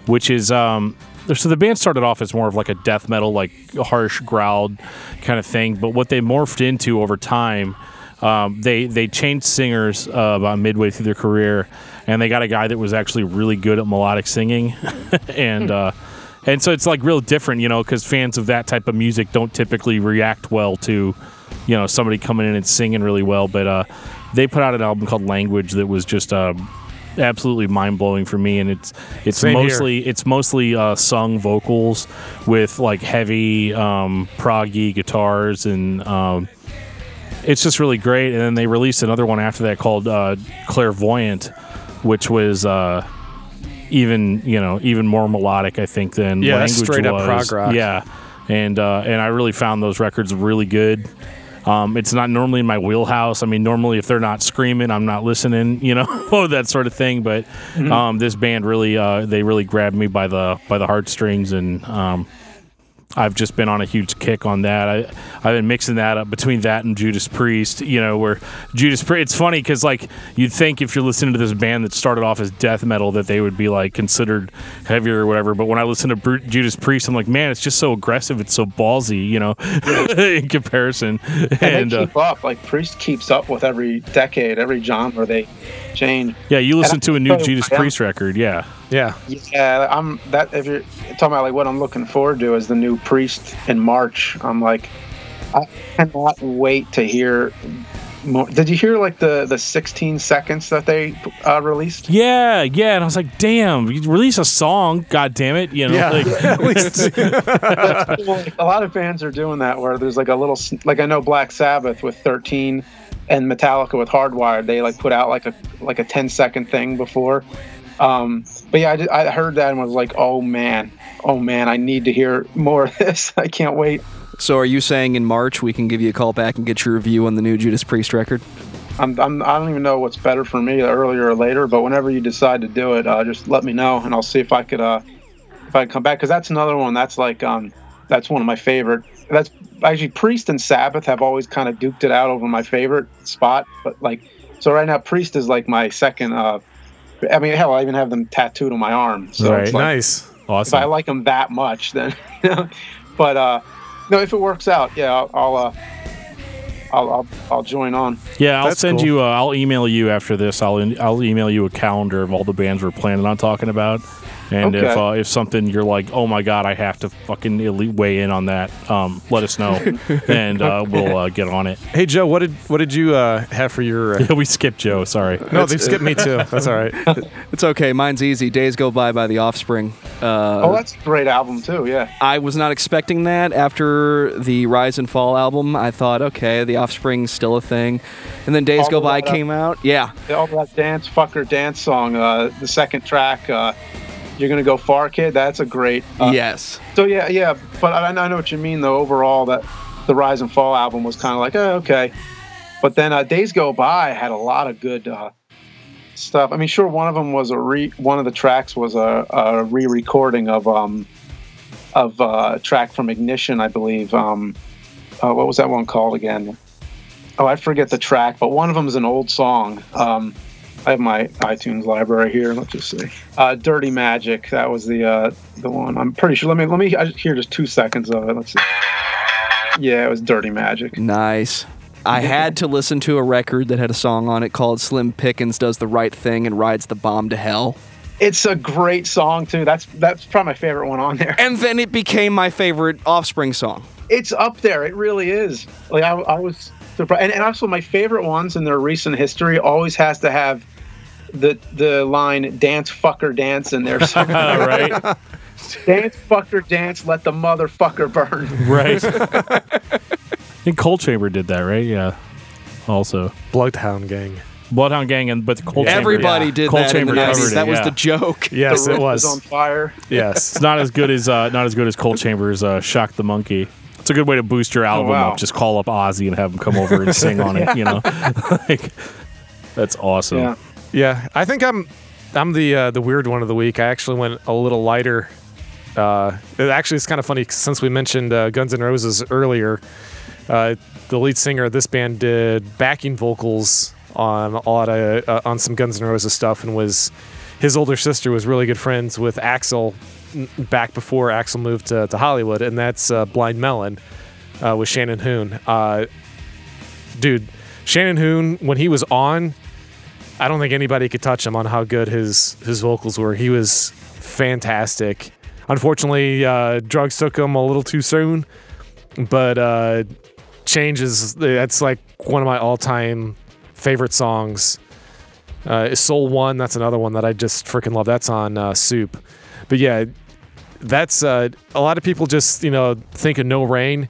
which is um, so the band started off as more of like a death metal, like harsh growled kind of thing, but what they morphed into over time. Um, they they changed singers uh, about midway through their career, and they got a guy that was actually really good at melodic singing, (laughs) and uh, and so it's like real different, you know, because fans of that type of music don't typically react well to, you know, somebody coming in and singing really well. But uh, they put out an album called Language that was just uh, absolutely mind blowing for me, and it's it's Same here. mostly it's mostly uh, sung vocals with like heavy um, proggy guitars and. Um, it's just really great. And then they released another one after that called uh, Clairvoyant, which was uh, even you know even more melodic, I think, than Yeah, Language straight up was. prog rock. Yeah, and uh, and I really found those records really good. Um, it's not normally in my wheelhouse. I mean, normally if they're not screaming, I'm not listening. (laughs) You know (laughs) that sort of thing. But um, this band really, uh, they really grabbed me by the by the heartstrings, and um, I've just been on a huge kick on that. I I've been mixing that up between that and Judas Priest. You know, where Judas Priest. It's funny because like you'd think if you're listening to this band that started off as death metal that they would be like considered heavier or whatever. But when I listen to Bru- Judas Priest, I'm like, man, it's just so aggressive. It's so ballsy. You know, (laughs) in comparison. And, And they uh, keep up. Like Priest keeps up with every decade, every genre they change. yeah, you listen to a new so- Judas yeah. Priest record. Yeah. Yeah. Yeah, I'm that. If you're talking about like what I'm looking forward to is the new Priest in March. I'm like, I cannot wait to hear. More. Did you hear like the the 16 seconds that they uh, released? Yeah, yeah, and I was like, "Damn, you release a song, god damn it!" You know, Yeah. like, (laughs) At least- (laughs) a lot of fans are doing that where there's like a little like I know Black Sabbath with 13 and Metallica with Hardwired they like put out like a like a 10 second thing before. Um but yeah I, did- I heard that and was like oh man. Oh man I need to hear more of this. (laughs) I can't wait. So are you saying in March we can give you a call back and get your review on the new Judas Priest record? I'm, I'm I don't even know what's better for me earlier or later but whenever you decide to do it uh, just let me know and I'll see if I could uh if I could come back because that's another one that's like um that's one of my favorite that's actually Priest and Sabbath have always kind of duked it out over my favorite spot but like so right now Priest is like my second uh I mean hell I even have them tattooed on my arm so Right. it's like, nice. if awesome. I like them that much then (laughs) you know but uh no if it works out yeah I'll, I'll uh I'll, I'll I'll join on Yeah, I'll That's send cool. you. Uh, I'll email you after this. I'll I'll email you a calendar of all the bands we're planning on talking about. And if uh, if something you're like, oh my god, I have to fucking elite weigh in on that, um, let us know, (laughs) and uh, we'll uh, get on it. Hey Joe, what did what did you uh, have for your? Uh, (laughs) we skipped Joe. Sorry. no, they skipped me too. That's all right. (laughs) It's okay. Mine's easy. Days Go By by The Offspring. Uh, oh that's a great album too yeah I was not expecting that after the Rise and Fall album. I thought, okay, The Offspring's still a thing. And then Days All Go By that, came out. Yeah. all that dance fucker dance song uh the second track uh you're gonna go far kid? That's a great uh, yes. so yeah yeah but I, I know what you mean though overall that the rise and fall album was kind of like oh, okay. But then uh, days go by had a lot of good uh stuff. I mean sure one of them was a re one of the tracks was a, a re-recording of um of uh, a track from ignition i believe um uh, what was that one called again? Oh i forget the track but one of them is an old song um I have my iTunes library here. Let's just see. Uh, Dirty Magic. That was the uh, the one. I'm pretty sure. Let me let me I just hear just two seconds of it. Let's see. Yeah, it was Dirty Magic. Nice. I had to listen to a record that had a song on it called Slim Pickens Does the Right Thing and Rides the Bomb to Hell. It's a great song too. That's that's probably my favorite one on there. And then it became my favorite Offspring song. It's up there. It really is. Like I, I was surprised, and, and also my favorite ones in their recent history always has to have the the line "Dance fucker dance" in there. (laughs) somewhere. All right. (laughs) dance fucker dance, let the motherfucker burn. right. I think Coal Chamber did that, right? Yeah. Also, Bloodhound Gang. Bloodhound Gang and but the Coal Chamber. Everybody yeah. did Cold that in the Chamber 90s. covered it, That was yeah. the joke. (laughs) Yes, the it roof was. on fire. Yes. It's not as good as uh, not as good as Coal Chamber's uh, "Shock the Monkey." It's a good way to boost your album wow. up. Just call up Ozzy and have him come over and sing on it. You know, like that's awesome. Yeah. I think I'm I'm the uh, the weird one of the week. I actually went a little lighter. Uh, it actually, it's kind of funny since we mentioned uh, Guns N' Roses earlier. Uh, the lead singer of this band did backing vocals on a lot of uh, on some Guns N' Roses stuff, and was his older sister was really good friends with Axl back before Axl moved to, to Hollywood, and that's uh, Blind Melon with Shannon Hoon. Dude, Shannon Hoon when he was on, I don't think anybody could touch him on how good his his vocals were. He was fantastic. Unfortunately, uh, drugs took him a little too soon, but uh, changes. That's like one of my all time favorite songs. Uh, Soul One. That's another one that I just freaking love. That's on uh, Soup. But yeah, that's uh, a lot of people just you know think of No Rain,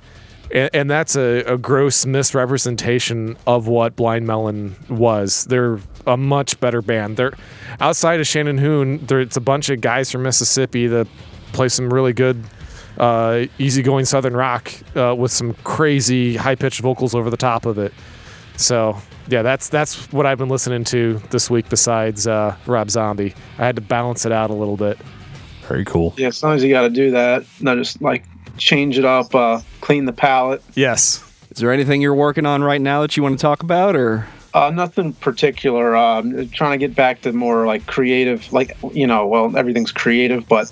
and, and that's a, a gross misrepresentation of what Blind Melon was. They're a much better band. They're outside of Shannon Hoon. There, it's a bunch of guys from Mississippi that play some really good, uh, easygoing Southern rock uh, with some crazy high pitched vocals over the top of it. So yeah, that's that's what I've been listening to this week. Besides uh, Rob Zombie, I had to balance it out a little bit. Very cool. Yeah, sometimes you got to do that. Not just like change it up, uh, clean the palette. Yes. Is there anything you're working on right now that you want to talk about, or Uh, nothing particular. Um, trying to get back to more like creative, like you know, well, everything's creative, but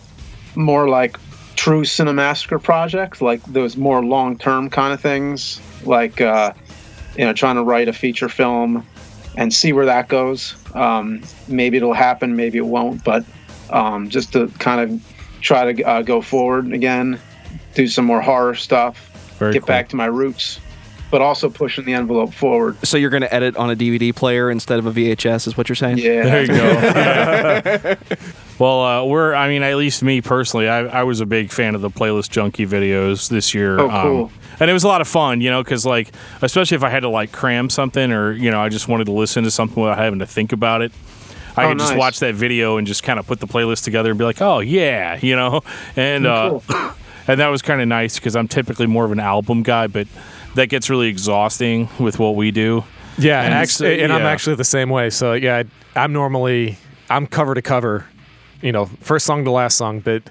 more like true cinemassacre projects, like those more long-term kind of things, like uh, you know, trying to write a feature film and see where that goes. Um, maybe it'll happen, maybe it won't, but um, just to kind of try to uh, go forward again, do some more horror stuff, Very get cool. back to my roots, but also pushing the envelope forward. so you're going to edit on a DVD player instead of a VHS? Is what you're saying? Yeah. There you go. (laughs) Yeah. well, uh, we're, I mean, at least me personally, I, I was a big fan of the playlist junkie videos this year. Oh, cool. Um, and it was a lot of fun, you know, because, like, especially if I had to, like, cram something or, you know, I just wanted to listen to something without having to think about it. I Oh, could just watch that video and just kind of put the playlist together and be like, oh, yeah, you know? And, uh, Cool. (laughs) and that was kind of nice because I'm typically more of an album guy, but that gets really exhausting with what we do. Yeah, And and, actually, and I'm actually the same way. So yeah, I'm normally I'm cover to cover, you know, first song to last song. But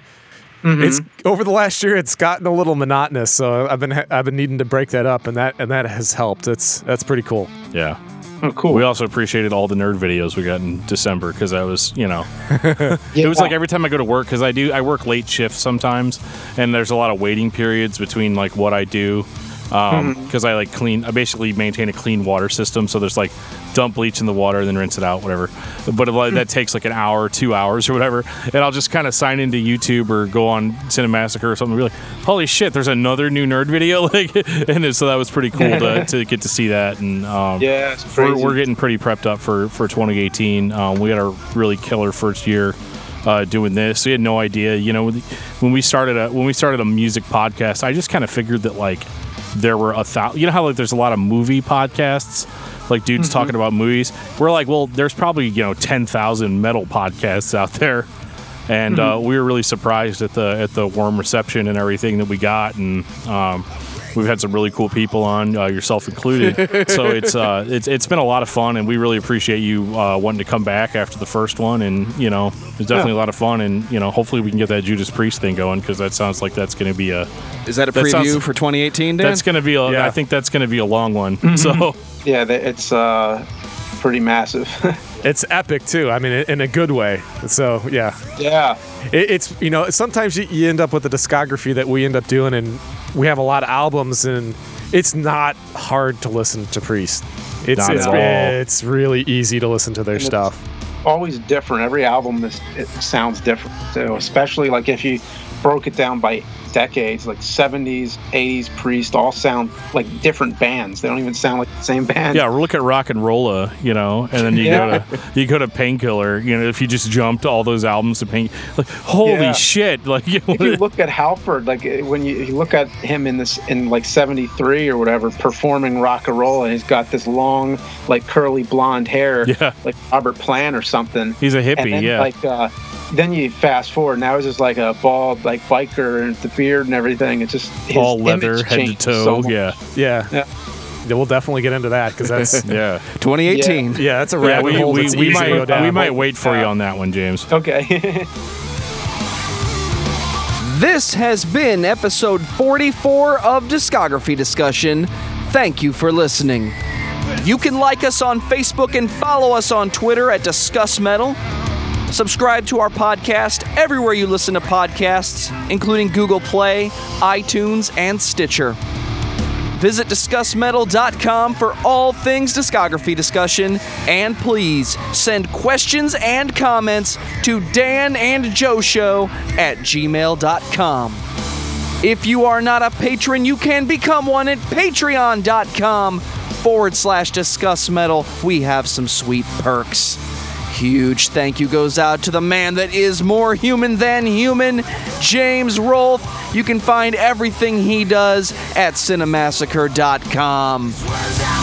Mm-hmm. it's over the last year, it's gotten a little monotonous. So I've been I've been needing to break that up, and that and that has helped. It's that's pretty cool. Yeah. Oh, (laughs) cool. We also appreciated all the nerd videos we got in December because that was, you know, (laughs) it was like every time I go to work because I do I work late shifts sometimes, and there's a lot of waiting periods between like what I do because I like clean. I basically maintain a clean water system, so there's like dump bleach in the water, and then rinse it out, whatever. But that takes like an hour, two hours, or whatever, and I'll just kind of sign into YouTube or go on Cinemassacre or something. And be like, holy shit, there's another new nerd video, (laughs) like, and so that was pretty cool to, (laughs) to get to see that, and um, yeah, we're, we're getting pretty prepped up for for 2018. Um, we had a really killer first year uh, doing this. We had no idea, you know, when we started a when we started a music podcast. I just kind of figured that like there were a thousand. You know how like there's a lot of movie podcasts, like dudes Mm-hmm. talking about movies. We're like, well, there's probably you know 10,000 metal podcasts out there. And uh, Mm-hmm. we were really surprised at the at the warm reception and everything that we got, and um, we've had some really cool people on, uh, yourself included. (laughs) so it's uh, it's it's been a lot of fun, and we really appreciate you uh, wanting to come back after the first one. And you know, it's definitely a lot of fun, and you know, hopefully we can get that Judas Priest thing going because that sounds like that's going to be a Is that a That preview sounds- for 2018, Dan? that's going to be a, Yeah. I think that's going to be a long one. Mm-hmm. So yeah, it's uh, pretty massive. (laughs) It's epic too. I mean, in- in a good way. So yeah, yeah. it, it's you know sometimes you, you end up with a discography that we end up doing, and we have a lot of albums, and it's not hard to listen to Priest. It's Not it's, it's really easy to listen to their it's- stuff. always different. Every album is it sounds different too. Especially like if you broke it down by decades, like 70s, 80s, Priest, all sound like different bands. They don't even sound like the same band. yeah, look at Rocka Rolla, you know, and then you Yeah. go to (laughs) you go to Painkiller. You know, if you just jumped all those albums to Pain, like holy Yeah. shit, like you (laughs) If you look at Halford, like uh, when you, you look at him in this in like '73 or whatever, performing rock and roll, and he's got this long, like curly blonde hair, Yeah. like Robert Plant or something. He's a hippie, and then, yeah. Like uh, then you fast forward. Now he's just like a bald, like biker, and the beard and everything. It's just his all leather, head to toe. so yeah, Yeah. Yeah. Yeah, we'll definitely get into that because that's (laughs) yeah. 2018. yeah, that's a Yeah, rabbit we, hole we, we might go down. we might wait for you on that one, James. Okay. (laughs) This has been episode 44 of Discography Discussion. Thank you for listening. You can like us on Facebook and follow us on Twitter at Discuss Metal. Subscribe to our podcast everywhere you listen to podcasts, including Google Play, iTunes, and Stitcher. Visit DiscussMetal.com for all things discography discussion, and please send questions and comments to Dan and Joe Show at gmail.com. If you are not a patron, you can become one at patreon.com forward slash discuss metal. We have some sweet perks. Huge thank you goes out to the man that is more human than human, James Rolfe. You can find everything he does at cinemassacre.com.